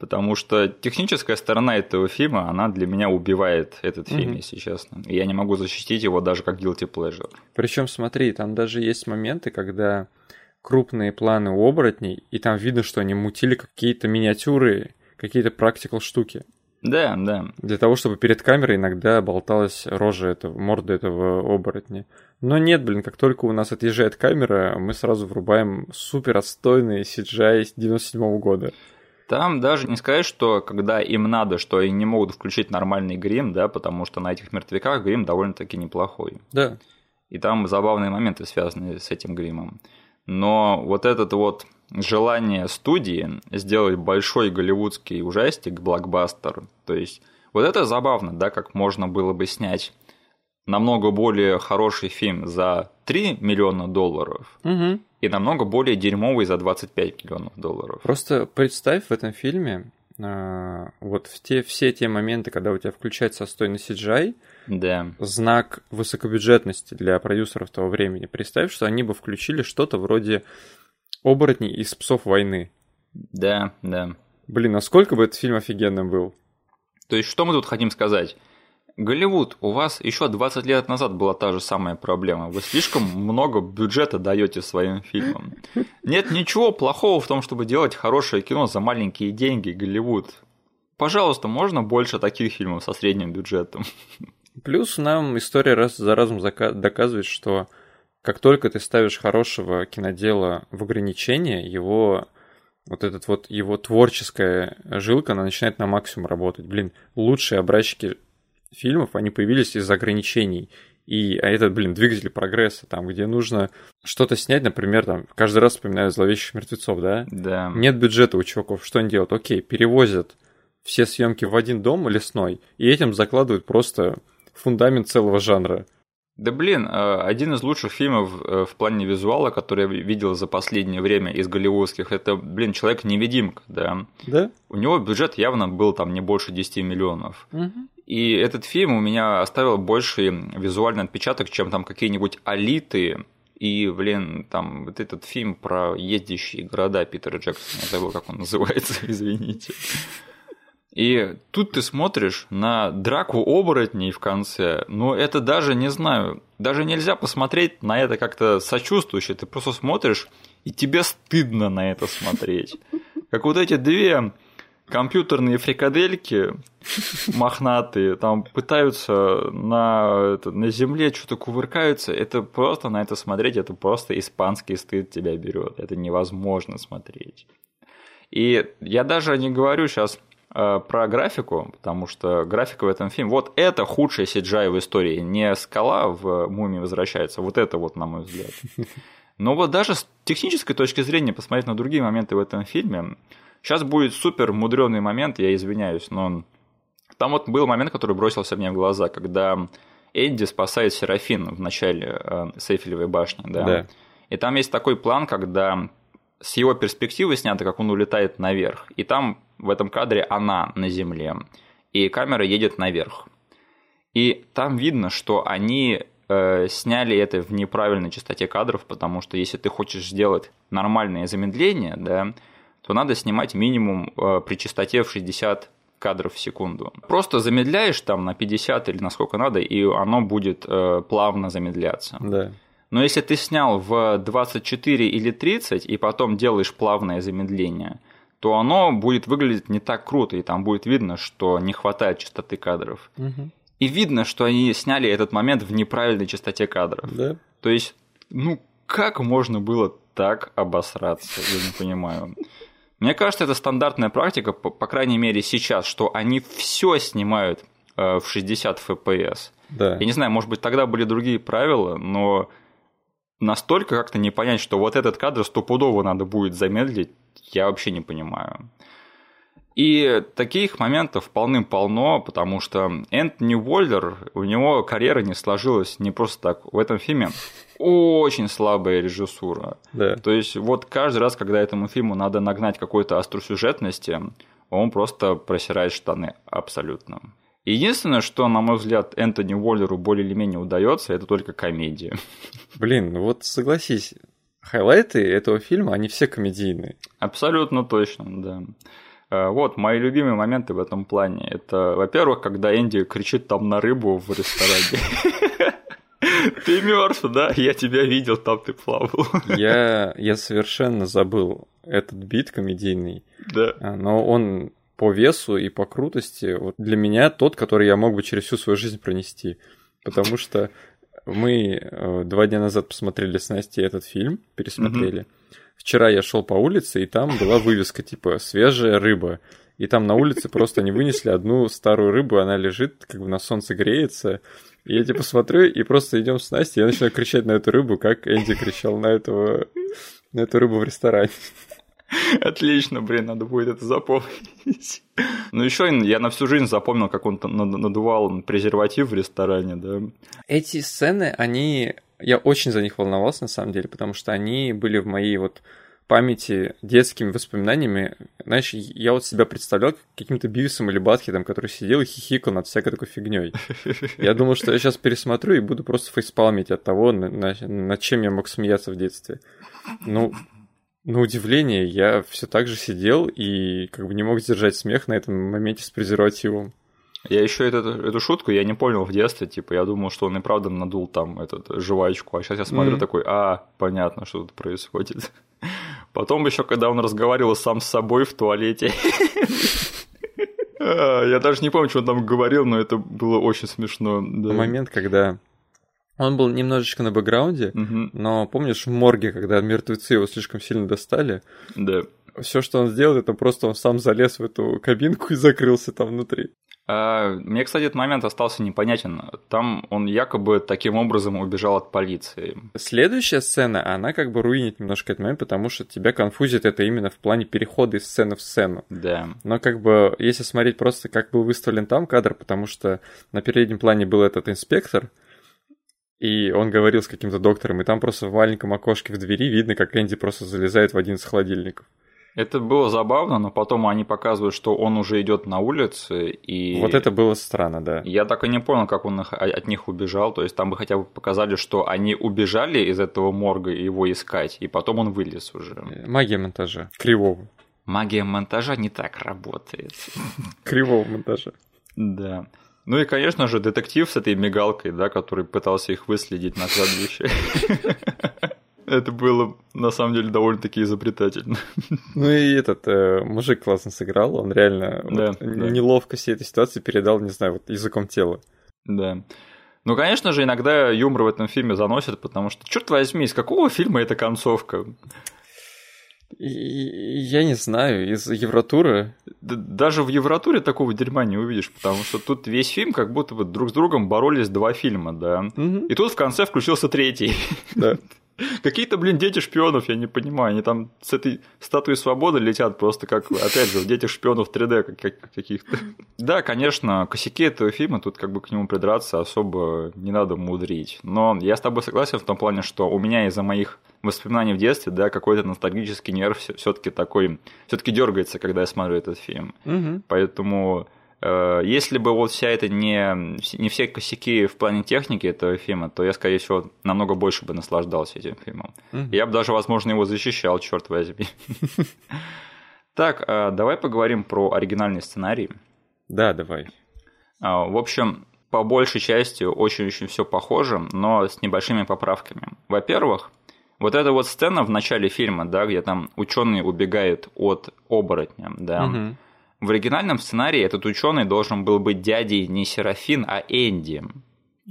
Потому что техническая сторона этого фильма, она для меня убивает этот фильм, mm-hmm. если честно. И я не могу защитить его даже как guilty pleasure. Причем, смотри, там даже есть моменты, когда крупные планы у оборотней, и там видно, что они мутили какие-то миниатюры, какие-то практикал штуки. Да, да. Для того, чтобы перед камерой иногда болталась рожа этого, морда этого оборотня. Но нет, блин, как только у нас отъезжает камера, мы сразу врубаем супер отстойный CGI 97 -го года. Там даже не сказать, что когда им надо, что они не могут включить нормальный грим, да, потому что на этих мертвяках грим довольно-таки неплохой. Да. И там забавные моменты связаны с этим гримом. Но вот этот вот желание студии сделать большой голливудский ужастик, блокбастер, то есть вот это забавно, да, как можно было бы снять намного более хороший фильм за 3 миллиона долларов, угу и намного более дерьмовый за 25 миллионов долларов. Просто представь в этом фильме а, вот в те, все те моменты, когда у тебя включается отстойный CGI, да. знак высокобюджетности для продюсеров того времени. Представь, что они бы включили что-то вроде оборотней из псов войны. Да, да. Блин, насколько бы этот фильм офигенным был? То есть, что мы тут хотим сказать? Голливуд, у вас еще 20 лет назад была та же самая проблема. Вы слишком много бюджета даете своим фильмам. Нет ничего плохого в том, чтобы делать хорошее кино за маленькие деньги, Голливуд. Пожалуйста, можно больше таких фильмов со средним бюджетом. Плюс нам история раз за разом доказывает, что как только ты ставишь хорошего кинодела в ограничение, его вот этот вот его творческая жилка, она начинает на максимум работать. Блин, лучшие образчики фильмов, они появились из ограничений. И а это, блин, двигатель прогресса, там, где нужно что-то снять, например, там, каждый раз вспоминаю зловещих мертвецов, да? Да. Нет бюджета у чуваков, что они делают? Окей, перевозят все съемки в один дом лесной, и этим закладывают просто фундамент целого жанра. Да блин, э, один из лучших фильмов э, в плане визуала, который я видел за последнее время из голливудских, это, блин, Человек-невидимка, да? Да? У него бюджет явно был там не больше 10 миллионов. Угу. И этот фильм у меня оставил больший визуальный отпечаток, чем там какие-нибудь алиты и, блин, там вот этот фильм про ездящие города Питера Джексона, я забыл, как он называется, извините. И тут ты смотришь на драку оборотней в конце, но это даже, не знаю, даже нельзя посмотреть на это как-то сочувствующе, ты просто смотришь, и тебе стыдно на это смотреть. Как вот эти две компьютерные фрикадельки мохнатые, там пытаются на, это, на земле что-то кувыркаются, это просто на это смотреть, это просто испанский стыд тебя берет, это невозможно смотреть. И я даже не говорю сейчас э, про графику, потому что графика в этом фильме, вот это худшая CGI в истории, не скала в «Мумии возвращается», вот это вот, на мой взгляд. Но вот даже с технической точки зрения посмотреть на другие моменты в этом фильме, сейчас будет супер мудренный момент, я извиняюсь, но там вот был момент, который бросился мне в глаза, когда Эдди спасает Серафин в начале э, Сейфелевой башни, да? да. И там есть такой план, когда с его перспективы снято, как он улетает наверх. И там в этом кадре она на земле, и камера едет наверх. И там видно, что они э, сняли это в неправильной частоте кадров, потому что если ты хочешь сделать нормальное замедление, да, то надо снимать минимум э, при частоте в 60 кадров в секунду. Просто замедляешь там на 50 или на сколько надо, и оно будет э, плавно замедляться. Да. Но если ты снял в 24 или 30 и потом делаешь плавное замедление, то оно будет выглядеть не так круто, и там будет видно, что не хватает частоты кадров. Угу. И видно, что они сняли этот момент в неправильной частоте кадров. Да. То есть, ну, как можно было так обосраться, я не понимаю. Мне кажется, это стандартная практика, по, по крайней мере сейчас, что они все снимают э, в 60 FPS. Да. Я не знаю, может быть, тогда были другие правила, но настолько как-то не понять, что вот этот кадр стопудово надо будет замедлить, я вообще не понимаю. И таких моментов полным-полно, потому что Энтони Уоллер, у него карьера не сложилась не просто так. В этом фильме очень слабая режиссура. Да. То есть вот каждый раз, когда этому фильму надо нагнать какой-то остросюжетности, он просто просирает штаны абсолютно. Единственное, что, на мой взгляд, Энтони Уоллеру более или менее удается, это только комедия. Блин, ну вот согласись, хайлайты этого фильма, они все комедийные. Абсолютно точно, да. А, вот, мои любимые моменты в этом плане. Это, во-первых, когда Энди кричит там на рыбу в ресторане. Ты мертв, да? Я тебя видел, там ты плавал. Я, я совершенно забыл этот бит комедийный. Да. А, но он по весу и по крутости вот для меня тот, который я мог бы через всю свою жизнь пронести. Потому что мы э, два дня назад посмотрели с Настей этот фильм, пересмотрели. Вчера я шел по улице, и там была вывеска типа «свежая рыба». И там на улице просто они вынесли одну старую рыбу, она лежит, как бы на солнце греется. И я типа смотрю, и просто идем с Настей, я начинаю кричать на эту рыбу, как Энди кричал на этого на эту рыбу в ресторане. Отлично, блин, надо будет это запомнить. Ну, еще я на всю жизнь запомнил, как он надувал презерватив в ресторане, да. Эти сцены, они... Я очень за них волновался, на самом деле, потому что они были в моей вот памяти детскими воспоминаниями. Знаешь, я вот себя представлял каким-то Бивисом или Батхедом, который сидел и хихикал над всякой такой фигней. Я думал, что я сейчас пересмотрю и буду просто фейспалмить от того, над чем я мог смеяться в детстве. Ну, на удивление, я все так же сидел и как бы не мог сдержать смех на этом моменте с презервативом. Я еще эту, эту шутку я не понял в детстве, типа я думал, что он и правда надул там этот жвачку, а сейчас я смотрю mm-hmm. такой, а понятно, что тут происходит. Потом еще, когда он разговаривал сам с собой в туалете, а, я даже не помню, что он там говорил, но это было очень смешно. Момент, когда он был немножечко на бэкграунде, но помнишь в морге, когда мертвецы его слишком сильно достали? Да. Все, что он сделал, это просто он сам залез в эту кабинку и закрылся там внутри. А, мне, кстати, этот момент остался непонятен. Там он якобы таким образом убежал от полиции. Следующая сцена, она как бы руинит немножко этот момент, потому что тебя конфузит это именно в плане перехода из сцены в сцену. Да. Но как бы, если смотреть просто, как был выставлен там кадр, потому что на переднем плане был этот инспектор, и он говорил с каким-то доктором, и там просто в маленьком окошке в двери видно, как Энди просто залезает в один из холодильников. Это было забавно, но потом они показывают, что он уже идет на улице, и... Вот это было странно, да. Я так и не понял, как он от них убежал, то есть там бы хотя бы показали, что они убежали из этого морга его искать, и потом он вылез уже. Магия монтажа. Кривого. магия монтажа не так работает. Кривого монтажа. Да. Ну и, конечно же, детектив с этой мигалкой, да, который пытался их выследить на кладбище. Это было, на самом деле, довольно-таки изобретательно. Ну и этот э, мужик классно сыграл, он реально да, вот, да. неловкость этой ситуации передал, не знаю, вот языком тела. Да. Ну, конечно же, иногда юмор в этом фильме заносит, потому что, черт возьми, из какого фильма эта концовка? Я не знаю, из Евротура. Даже в Евротуре такого дерьма не увидишь, потому что тут весь фильм как будто бы друг с другом боролись два фильма, да. Угу. И тут в конце включился третий. Да. Какие-то, блин, дети шпионов, я не понимаю. Они там с этой статуей свободы летят просто как, опять же, в дети шпионов 3D каких-то. Да, конечно, косяки этого фильма, тут как бы к нему придраться особо не надо мудрить. Но я с тобой согласен в том плане, что у меня из-за моих воспоминаний в детстве, да, какой-то ностальгический нерв все-таки такой, все-таки дергается, когда я смотрю этот фильм. Угу. Поэтому если бы вот вся это не, не все косяки в плане техники этого фильма, то я, скорее всего, намного больше бы наслаждался этим фильмом. Mm-hmm. Я бы даже, возможно, его защищал, черт возьми. Так, э, давай поговорим про оригинальный сценарий. Да, давай. А, в общем, по большей части очень-очень все похоже, но с небольшими поправками. Во-первых, вот эта вот сцена в начале фильма, да, где там ученый убегает от оборотня, да, угу в оригинальном сценарии этот ученый должен был быть дядей не Серафин, а Энди.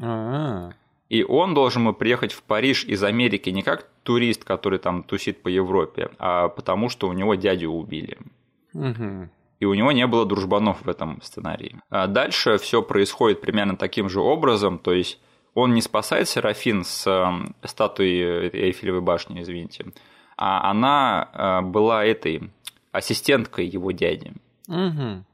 А-а-а. И он должен был приехать в Париж из Америки не как турист, который там тусит по Европе, а потому что у него дядю убили. Угу. И у него не было дружбанов в этом сценарии. А дальше все происходит примерно таким же образом, то есть он не спасает Серафин с э, статуи Эйфелевой башни, извините, а она э, была этой ассистенткой его дяди. Угу.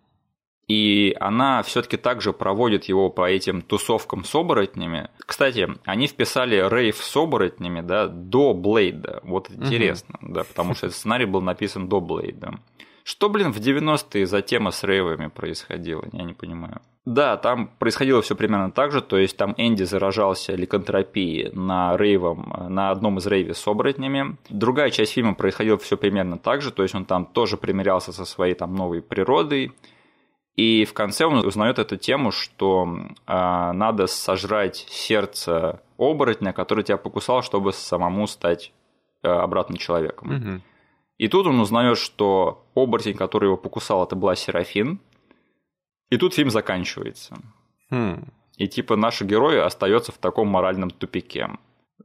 И она все-таки также проводит его по этим тусовкам с оборотнями. Кстати, они вписали рейв с оборотнями да, до Блейда. Вот интересно, угу. да, потому что этот сценарий был написан до Блейда. Что, блин, в 90-е за тема с рейвами происходило? Я не понимаю. Да, там происходило все примерно так же, то есть там Энди заражался ликантропией на рейвом, на одном из рейве с оборотнями. Другая часть фильма происходила все примерно так же, то есть он там тоже примирялся со своей там новой природой. И в конце он узнает эту тему, что э, надо сожрать сердце оборотня, который тебя покусал, чтобы самому стать э, обратно человеком. Угу. И тут он узнает, что оборотень, который его покусал, это была Серафин. И тут фильм заканчивается. Хм. И типа наш герой остается в таком моральном тупике.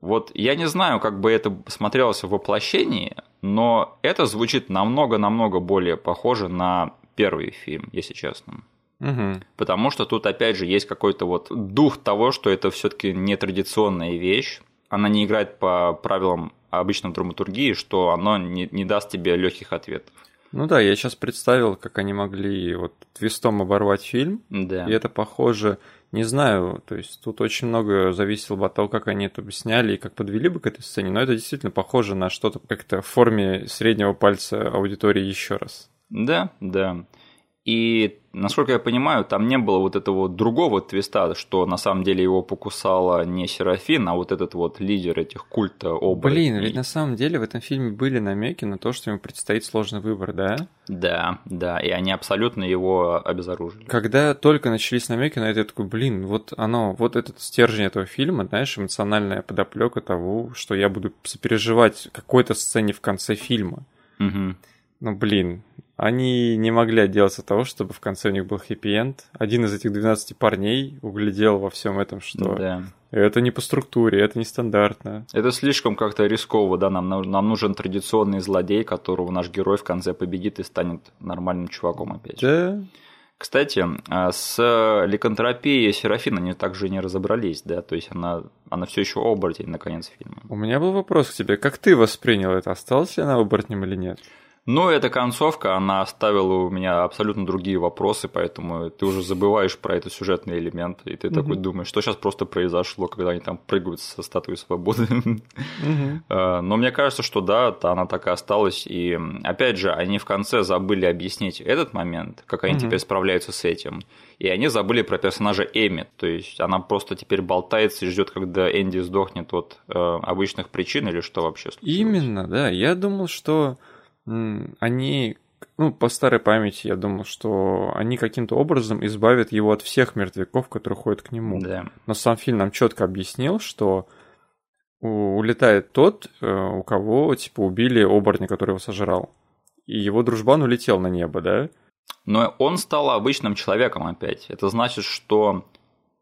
Вот я не знаю, как бы это смотрелось в воплощении, но это звучит намного-намного более похоже на первый фильм, если честно. Угу. Потому что тут, опять же, есть какой-то вот дух того, что это все-таки нетрадиционная вещь. Она не играет по правилам обычной драматургии, что оно не, не даст тебе легких ответов. Ну да, я сейчас представил, как они могли вот твистом оборвать фильм. Да. И это похоже, не знаю, то есть тут очень много зависело бы от того, как они это сняли и как подвели бы к этой сцене, но это действительно похоже на что-то как-то в форме среднего пальца аудитории еще раз. Да, да. И, насколько я понимаю, там не было вот этого другого твиста, что на самом деле его покусала не Серафин, а вот этот вот лидер этих культа оборотней. Блин, ведь на самом деле в этом фильме были намеки на то, что ему предстоит сложный выбор, да? Да, да, и они абсолютно его обезоружили. Когда только начались намеки на это, я такой, блин, вот оно, вот этот стержень этого фильма, знаешь, эмоциональная подоплека того, что я буду сопереживать какой-то сцене в конце фильма. Угу. Ну, блин, они не могли отделаться от того, чтобы в конце у них был хэппи-энд. Один из этих 12 парней углядел во всем этом, что да. это не по структуре, это не стандартно. Это слишком как-то рисково, да, нам, нам нужен традиционный злодей, которого наш герой в конце победит и станет нормальным чуваком опять. Да. Кстати, а, с ликантропией Серафина они также не разобрались, да, то есть она, она все еще оборотень на конец фильма. У меня был вопрос к тебе, как ты воспринял это, осталась ли она оборотнем или нет? Но эта концовка, она оставила у меня абсолютно другие вопросы, поэтому ты уже забываешь про этот сюжетный элемент, и ты mm-hmm. такой думаешь, что сейчас просто произошло, когда они там прыгают со статуи свободы. Mm-hmm. Но мне кажется, что да, она так и осталась, и опять же, они в конце забыли объяснить этот момент, как они mm-hmm. теперь справляются с этим. И они забыли про персонажа Эми, то есть она просто теперь болтается и ждет, когда Энди сдохнет от э, обычных причин или что вообще случилось. Именно, да. Я думал, что они ну, по старой памяти, я думал, что они каким-то образом избавят его от всех мертвяков, которые ходят к нему. Да. Но сам фильм нам четко объяснил, что улетает тот, э, у кого, типа, убили оборотня, который его сожрал. И его дружбан улетел на небо, да? Но он стал обычным человеком опять. Это значит, что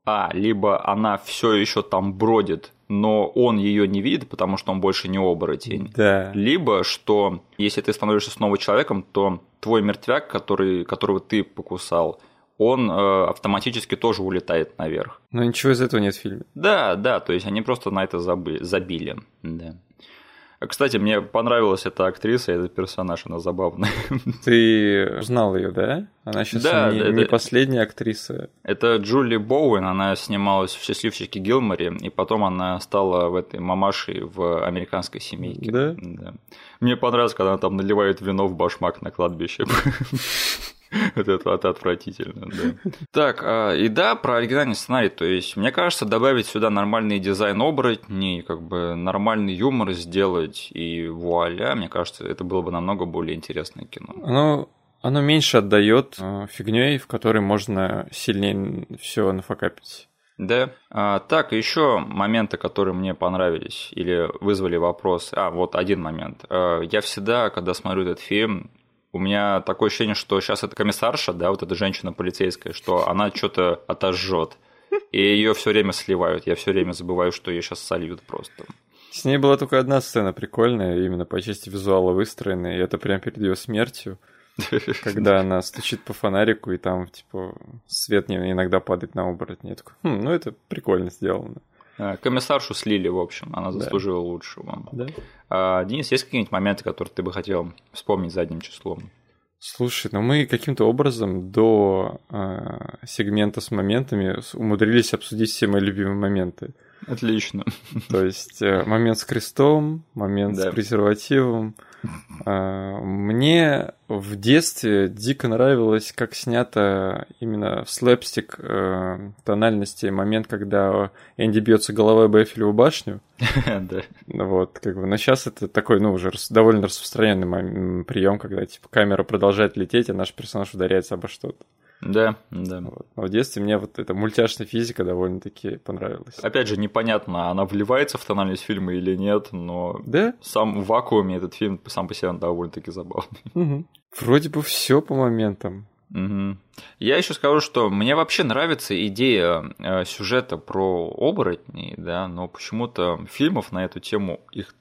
а, либо она все еще там бродит, но он ее не видит, потому что он больше не оборотень. Да. Либо что если ты становишься снова человеком, то твой мертвяк, который, которого ты покусал, он э, автоматически тоже улетает наверх. Но ничего из этого нет в фильме. Да, да, то есть они просто на это забыли, забили. Да. Кстати, мне понравилась эта актриса, этот персонаж, она забавная. Ты знал ее, да? Она сейчас да, не, да, не последняя актриса. Это Джули Боуэн, она снималась в «Счастливчике Гилморе», и потом она стала в этой мамашей в «Американской семейке». Да? да. Мне понравилось, когда она там наливает вино в башмак на кладбище. Это, это отвратительно, да. Так, а, и да, про оригинальный сценарий. То есть, мне кажется, добавить сюда нормальный дизайн оборотней, как бы нормальный юмор сделать, и вуаля, мне кажется, это было бы намного более интересное кино. Оно, оно меньше отдает э, фигней, в которой можно сильнее все нафакапить. Да. А, так, еще моменты, которые мне понравились или вызвали вопрос. А, вот один момент. А, я всегда, когда смотрю этот фильм, у меня такое ощущение, что сейчас эта комиссарша, да, вот эта женщина полицейская, что она что-то отожжет. И ее все время сливают. Я все время забываю, что ее сейчас сольют просто. С ней была только одна сцена прикольная, именно по части визуала выстроенная, и это прям перед ее смертью. Когда она стучит по фонарику, и там, типа, свет иногда падает на оборотни. Хм, ну это прикольно сделано. А, комиссаршу слили, в общем, она заслужила да. лучшего. Да. А, Денис, есть какие-нибудь моменты, которые ты бы хотел вспомнить задним числом? Слушай, ну мы каким-то образом до э, сегмента с моментами умудрились обсудить все мои любимые моменты. Отлично. То есть э, момент с крестом, момент да. с презервативом, а, мне в детстве дико нравилось, как снято именно в слэпстик э, тональности момент, когда Энди бьется головой об Эйфелеву башню. Да. Вот, как бы, но сейчас это такой, ну, уже довольно распространенный прием, когда, типа, камера продолжает лететь, а наш персонаж ударяется обо что-то. Да, да. Вот. Но в детстве мне вот эта мультяшная физика довольно-таки понравилась. Опять же, непонятно, она вливается в тональность фильма или нет, но да? сам в вакууме этот фильм сам по себе довольно-таки забавный. Угу. Вроде бы все по моментам. Угу. Я еще скажу, что мне вообще нравится идея э, сюжета про оборотней, да, но почему-то фильмов на эту тему их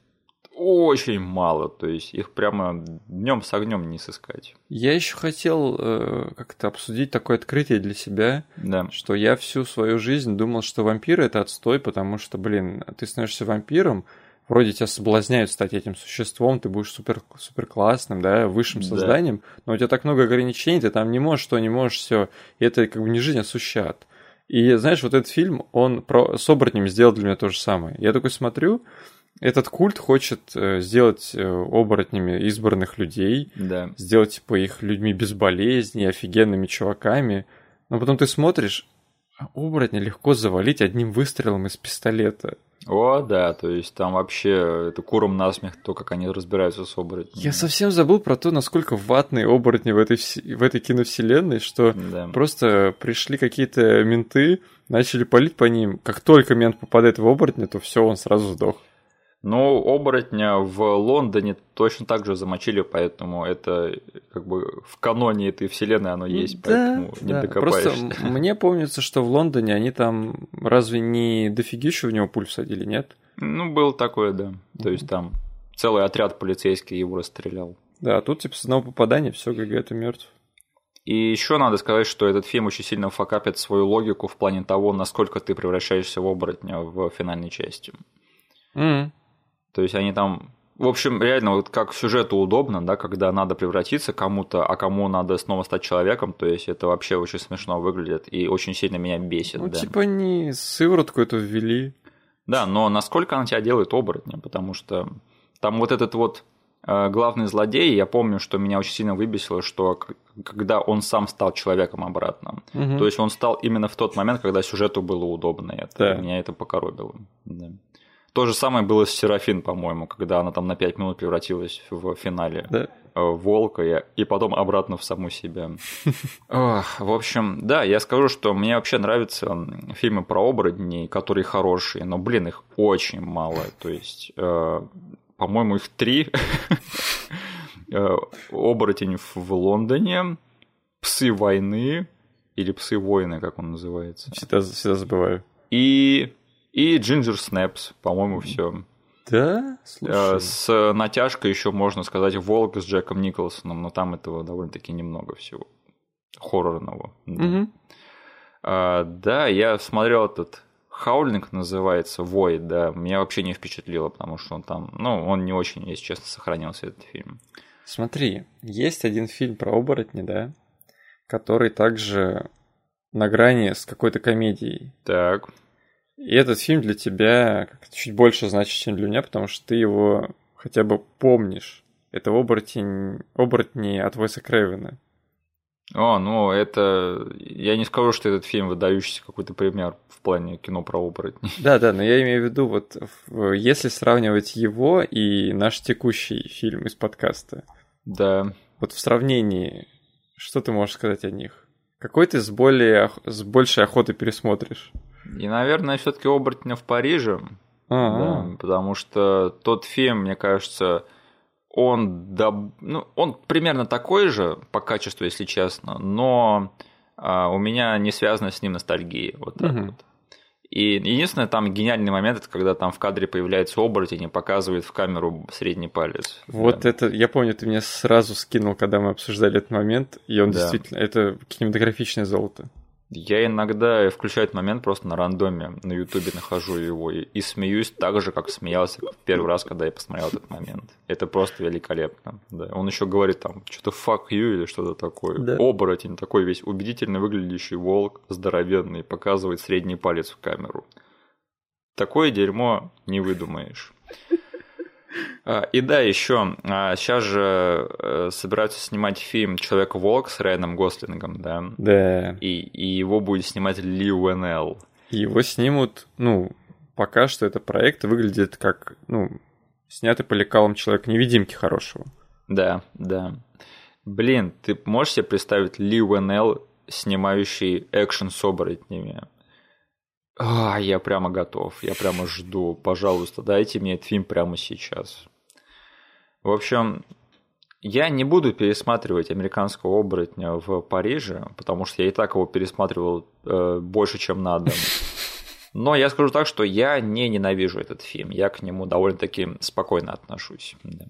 очень мало, то есть их прямо днем с огнем не сыскать. Я еще хотел э, как-то обсудить такое открытие для себя, да. что я всю свою жизнь думал, что вампиры это отстой, потому что, блин, ты становишься вампиром, вроде тебя соблазняют стать этим существом, ты будешь супер, супер классным, да, высшим созданием, да. но у тебя так много ограничений, ты там не можешь, что не можешь, все, и это как бы не жизнь, а сущат. И знаешь, вот этот фильм, он про, с оборотнем сделал для меня то же самое. Я такой смотрю, этот культ хочет э, сделать э, оборотнями избранных людей, да. сделать типа их людьми без болезней, офигенными чуваками. Но потом ты смотришь, а оборотня легко завалить одним выстрелом из пистолета. О, да, то есть там вообще это куром насмех, то, как они разбираются с оборотнями. Я совсем забыл про то, насколько ватные оборотни в этой, в этой киновселенной, что да. просто пришли какие-то менты, начали палить по ним. Как только мент попадает в оборотня, то все, он сразу сдох. Но оборотня в Лондоне точно так же замочили, поэтому это как бы в каноне этой вселенной оно есть, да, поэтому не да. докопаешься. Просто мне помнится, что в Лондоне они там разве не дофигищу в него пуль всадили, нет? Ну, было такое, да. То есть там целый отряд полицейский его расстрелял. Да, а тут типа с одного попадания все ГГ, ты мертв. И еще надо сказать, что этот фильм очень сильно факапит свою логику в плане того, насколько ты превращаешься в оборотня в финальной части. Mm. То есть они там в общем, реально, вот как сюжету удобно, да, когда надо превратиться кому-то, а кому надо снова стать человеком, то есть это вообще очень смешно выглядит и очень сильно меня бесит. Ну, да. типа они сыворотку эту ввели. Да, но насколько она тебя делает оборотнем, потому что там вот этот вот э, главный злодей, я помню, что меня очень сильно выбесило, что когда он сам стал человеком обратно. Угу. То есть он стал именно в тот момент, когда сюжету было удобно. Это, да. Меня это покоробило. Да. То же самое было с Серафин, по-моему, когда она там на 5 минут превратилась в финале. Да. волка и потом обратно в саму себя. В общем, да, я скажу, что мне вообще нравятся фильмы про оборотней, которые хорошие, но, блин, их очень мало. То есть, по-моему, их три. Оборотень в Лондоне, Псы войны, или Псы войны, как он называется. Всегда, всегда забываю. И, и Ginger Snaps, по-моему, все. Да? Слушай. С натяжкой еще можно сказать Волк с Джеком Николсоном, но там этого довольно-таки немного всего хоррорного. Угу. А, да, я смотрел этот Хаулинг называется, Вой, да, меня вообще не впечатлило, потому что он там, ну, он не очень, если честно, сохранился, этот фильм. Смотри, есть один фильм про оборотни, да, который также на грани с какой-то комедией. Так. И этот фильм для тебя чуть больше значит, чем для меня, потому что ты его хотя бы помнишь. Это оборотень, оборотни от Веса Крейвена. О, ну это... Я не скажу, что этот фильм выдающийся какой-то пример в плане кино про оборотни. Да, да, но я имею в виду, вот если сравнивать его и наш текущий фильм из подкаста. Да. Вот в сравнении, что ты можешь сказать о них? Какой ты с, более, с большей охотой пересмотришь? И, наверное, все-таки оборотня в Париже. А-а-а. Да, потому что тот фильм, мне кажется, он, доб... ну, он примерно такой же по качеству, если честно, но а, у меня не связано с ним ностальгия. Вот так Мгм. вот. И единственное, там гениальный момент, это когда там в кадре появляется оборотень и показывает в камеру средний палец. Вот Да. это, я помню, ты мне сразу скинул, когда мы обсуждали этот момент, и он Да. действительно, это кинематографичное золото. Я иногда включаю этот момент просто на рандоме, на ютубе нахожу его и, и смеюсь так же, как смеялся в первый раз, когда я посмотрел этот момент. Это просто великолепно. Да. Он еще говорит там что-то fuck you или что-то такое. Да. Оборотень, такой весь убедительно выглядящий волк, здоровенный, показывает средний палец в камеру. Такое дерьмо не выдумаешь. А, И да, еще сейчас же э, собираются снимать фильм Человек-волк с Райаном Гослингом, да. Да. И, и его будет снимать Ли Уэнел. И его снимут, ну, пока что это проект выглядит как, ну, снятый по лекалам человека-невидимки хорошего. Да, да. Блин, ты можешь себе представить Ли Уэнел, снимающий экшен с оборотнями? А, я прямо готов, я прямо жду. Пожалуйста, дайте мне этот фильм прямо сейчас. В общем, я не буду пересматривать американского оборотня в Париже, потому что я и так его пересматривал э, больше, чем надо. Но я скажу так, что я не ненавижу этот фильм. Я к нему довольно-таки спокойно отношусь. Да.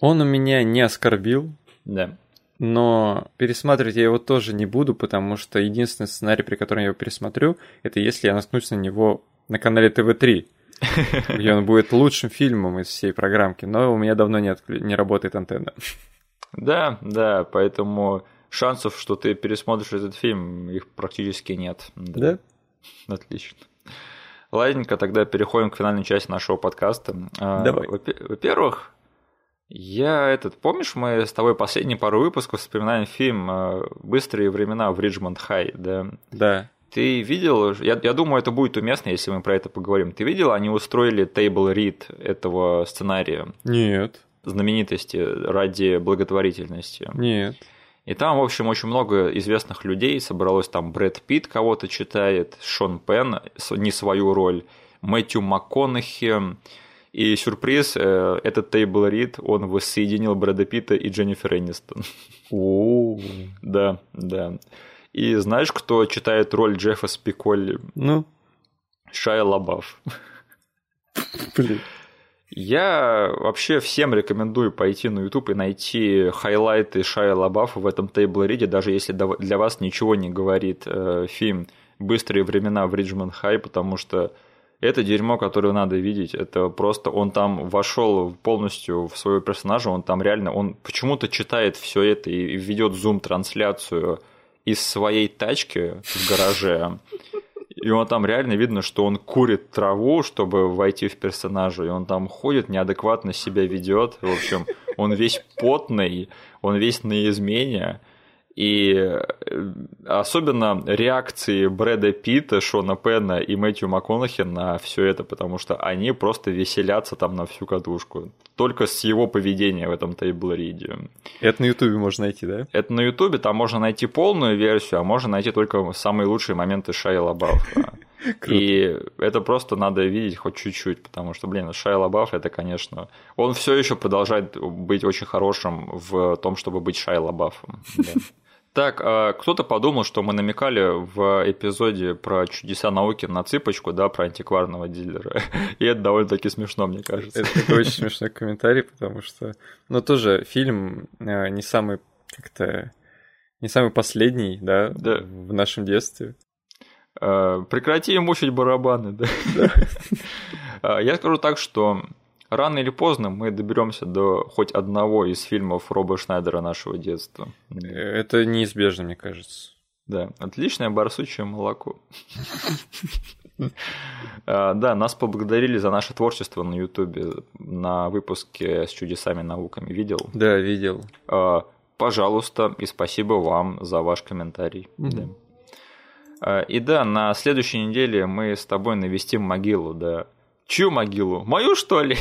Он у меня не оскорбил, да. Но пересматривать я его тоже не буду, потому что единственный сценарий, при котором я его пересмотрю, это если я наткнусь на него на канале ТВ-3, где он будет лучшим фильмом из всей программки, но у меня давно не, отклю- не работает антенна. Да, да, поэтому шансов, что ты пересмотришь этот фильм, их практически нет. Да? Отлично. Ладненько, тогда переходим к финальной части нашего подкаста. А, Давай. во-пе- Во-первых, я этот, помнишь, мы с тобой последние пару выпусков вспоминаем фильм а, «Быстрые времена в Риджмонд Хай», да? Да. Ты видел, я, я думаю, это будет уместно, если мы про это поговорим. Ты видел, они устроили тейбл рид этого сценария Нет, знаменитости ради благотворительности. нет. И там, в общем, очень много известных людей собралось. Там Брэд Питт кого-то читает, Шон Пен не свою роль, Мэтью МакКонахи. И сюрприз, э, этот тейбл рид, он воссоединил Брэда Питта и Дженнифер Энистон. О, Да, да. И знаешь, кто читает роль Джеффа Спиколли? ну, Шайа Лабаф. блин. Я вообще всем рекомендую пойти на YouTube и найти хайлайты Шая Лабафа в этом тейбл-риде, даже если для вас ничего не говорит э, фильм «Быстрые времена в Риджмонд Хай», потому что это дерьмо, которое надо видеть. Это просто он там вошел полностью в своего персонажа, он там реально, он почему-то читает все это и ведет зум-трансляцию из своей тачки в гараже. И он там реально видно, что он курит траву, чтобы войти в персонажа. И он там ходит, неадекватно себя ведет. В общем, он весь потный, он весь на измене. И э, особенно реакции Брэда Питта, Шона Пенна и Мэтью МакКонахи на все это, потому что они просто веселятся там на всю катушку. Только с его поведения в этом тейбл-риде. Это на Ютубе можно найти, да? Это на Ютубе, там можно найти полную версию, а можно найти только самые лучшие моменты Шайя И это просто надо видеть хоть чуть-чуть, потому что, блин, Шайя Лабаф это, конечно, он все еще продолжает быть очень хорошим в том, чтобы быть Шайя Лабафом. Так, а кто-то подумал, что мы намекали в эпизоде про чудеса науки на цыпочку, да, про антикварного дилера. И это довольно-таки смешно, мне кажется. Это, это очень смешной комментарий, потому что, ну, тоже фильм э, не самый как-то не самый последний, да, да. в нашем детстве. А, прекрати мучить барабаны, да. да. А, я скажу так, что рано или поздно мы доберемся до хоть одного из фильмов Роба Шнайдера нашего детства. Это неизбежно, мне кажется. Да, отличное барсучье молоко. А, да, нас поблагодарили за наше творчество на Ютубе на выпуске с чудесами науками. Видел? Да, видел. Пожалуйста, и спасибо вам за ваш комментарий. Да. А, и да, на следующей неделе мы с тобой навестим могилу, да. Чью могилу? Мою, что ли?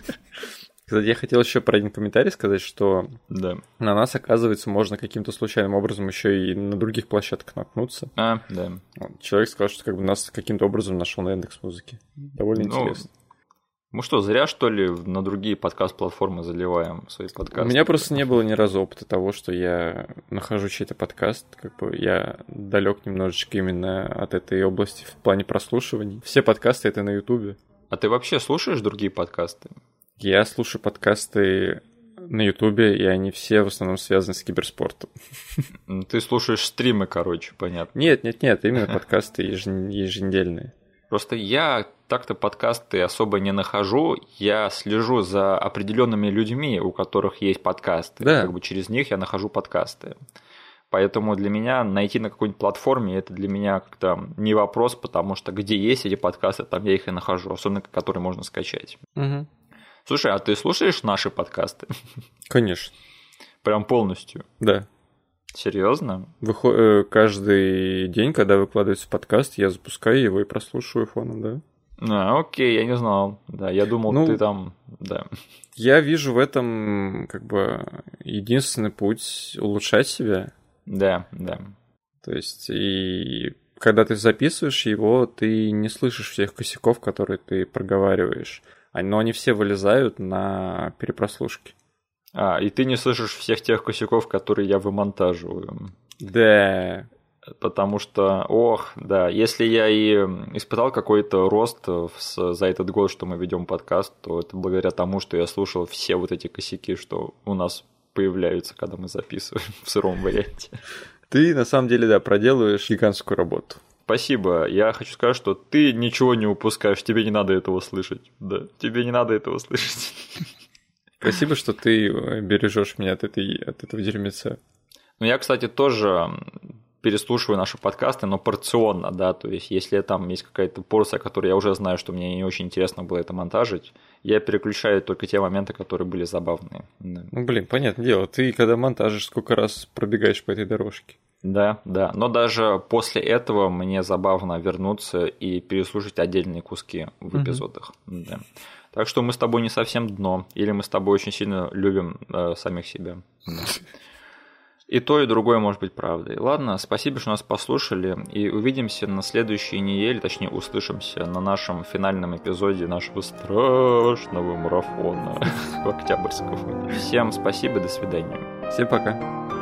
Кстати, я хотел еще про один комментарий сказать, что да. на нас, оказывается, можно каким-то случайным образом еще и на других площадках наткнуться. А, да. Человек сказал, что как бы нас каким-то образом нашел на Яндекс Музыке. Довольно ну, интересно. Мы что, зря что ли на другие подкаст-платформы заливаем свои подкасты? У меня просто не было ни разу опыта того, что я нахожу чей-то подкаст. Как бы я далек немножечко именно от этой области в плане прослушиваний. Все подкасты это на Ютубе. А ты вообще слушаешь другие подкасты? Я слушаю подкасты на Ютубе, и они все в основном связаны с киберспортом. Ты слушаешь стримы, короче, понятно. Нет, нет, нет, именно подкасты еженедельные. Просто я так-то подкасты особо не нахожу. Я слежу за определенными людьми, у которых есть подкасты. Да. Как бы через них я нахожу подкасты. Поэтому для меня найти на какой-нибудь платформе это для меня как-то не вопрос, потому что где есть эти подкасты, там я их и нахожу, особенно которые можно скачать. Угу. Слушай, а ты слушаешь наши подкасты? Конечно. Прям полностью? Да. Серьезно? Выход... Э, каждый день, когда выкладывается подкаст, я запускаю его и прослушиваю фоном, да. А, окей, я не знал. Да, я думал, ну, ты там, да. Я вижу в этом как бы единственный путь улучшать себя. Да, да. То есть, и когда ты записываешь его, ты не слышишь всех косяков, которые ты проговариваешь. Но они все вылезают на перепрослушке. А, и ты не слышишь всех тех косяков, которые я вымонтаживаю. Да. Потому что, ох, да, если я и испытал какой-то рост за этот год, что мы ведем подкаст, то это благодаря тому, что я слушал все вот эти косяки, что у нас появляются, когда мы записываем в сыром варианте. Ты на самом деле, да, проделываешь гигантскую работу. Спасибо. Я хочу сказать, что ты ничего не упускаешь, тебе не надо этого слышать. Да, тебе не надо этого слышать. Спасибо, что ты бережешь меня от, этой, от этого дерьмеца. Ну, я, кстати, тоже переслушиваю наши подкасты, но порционно, да, то есть если там есть какая-то порция, которую я уже знаю, что мне не очень интересно было это монтажить, я переключаю только те моменты, которые были забавные. Да. Ну, блин, понятное дело, ты когда монтажишь, сколько раз пробегаешь по этой дорожке? Да, да, но даже после этого мне забавно вернуться и переслушать отдельные куски в эпизодах. Угу. Да. Так что мы с тобой не совсем дно, или мы с тобой очень сильно любим э, самих себя. И то, и другое может быть правдой. Ладно, спасибо, что нас послушали, и увидимся на следующей неделе, точнее, услышимся на нашем финальном эпизоде нашего страшного марафона Октябрьского. Всем спасибо, до свидания. Всем пока.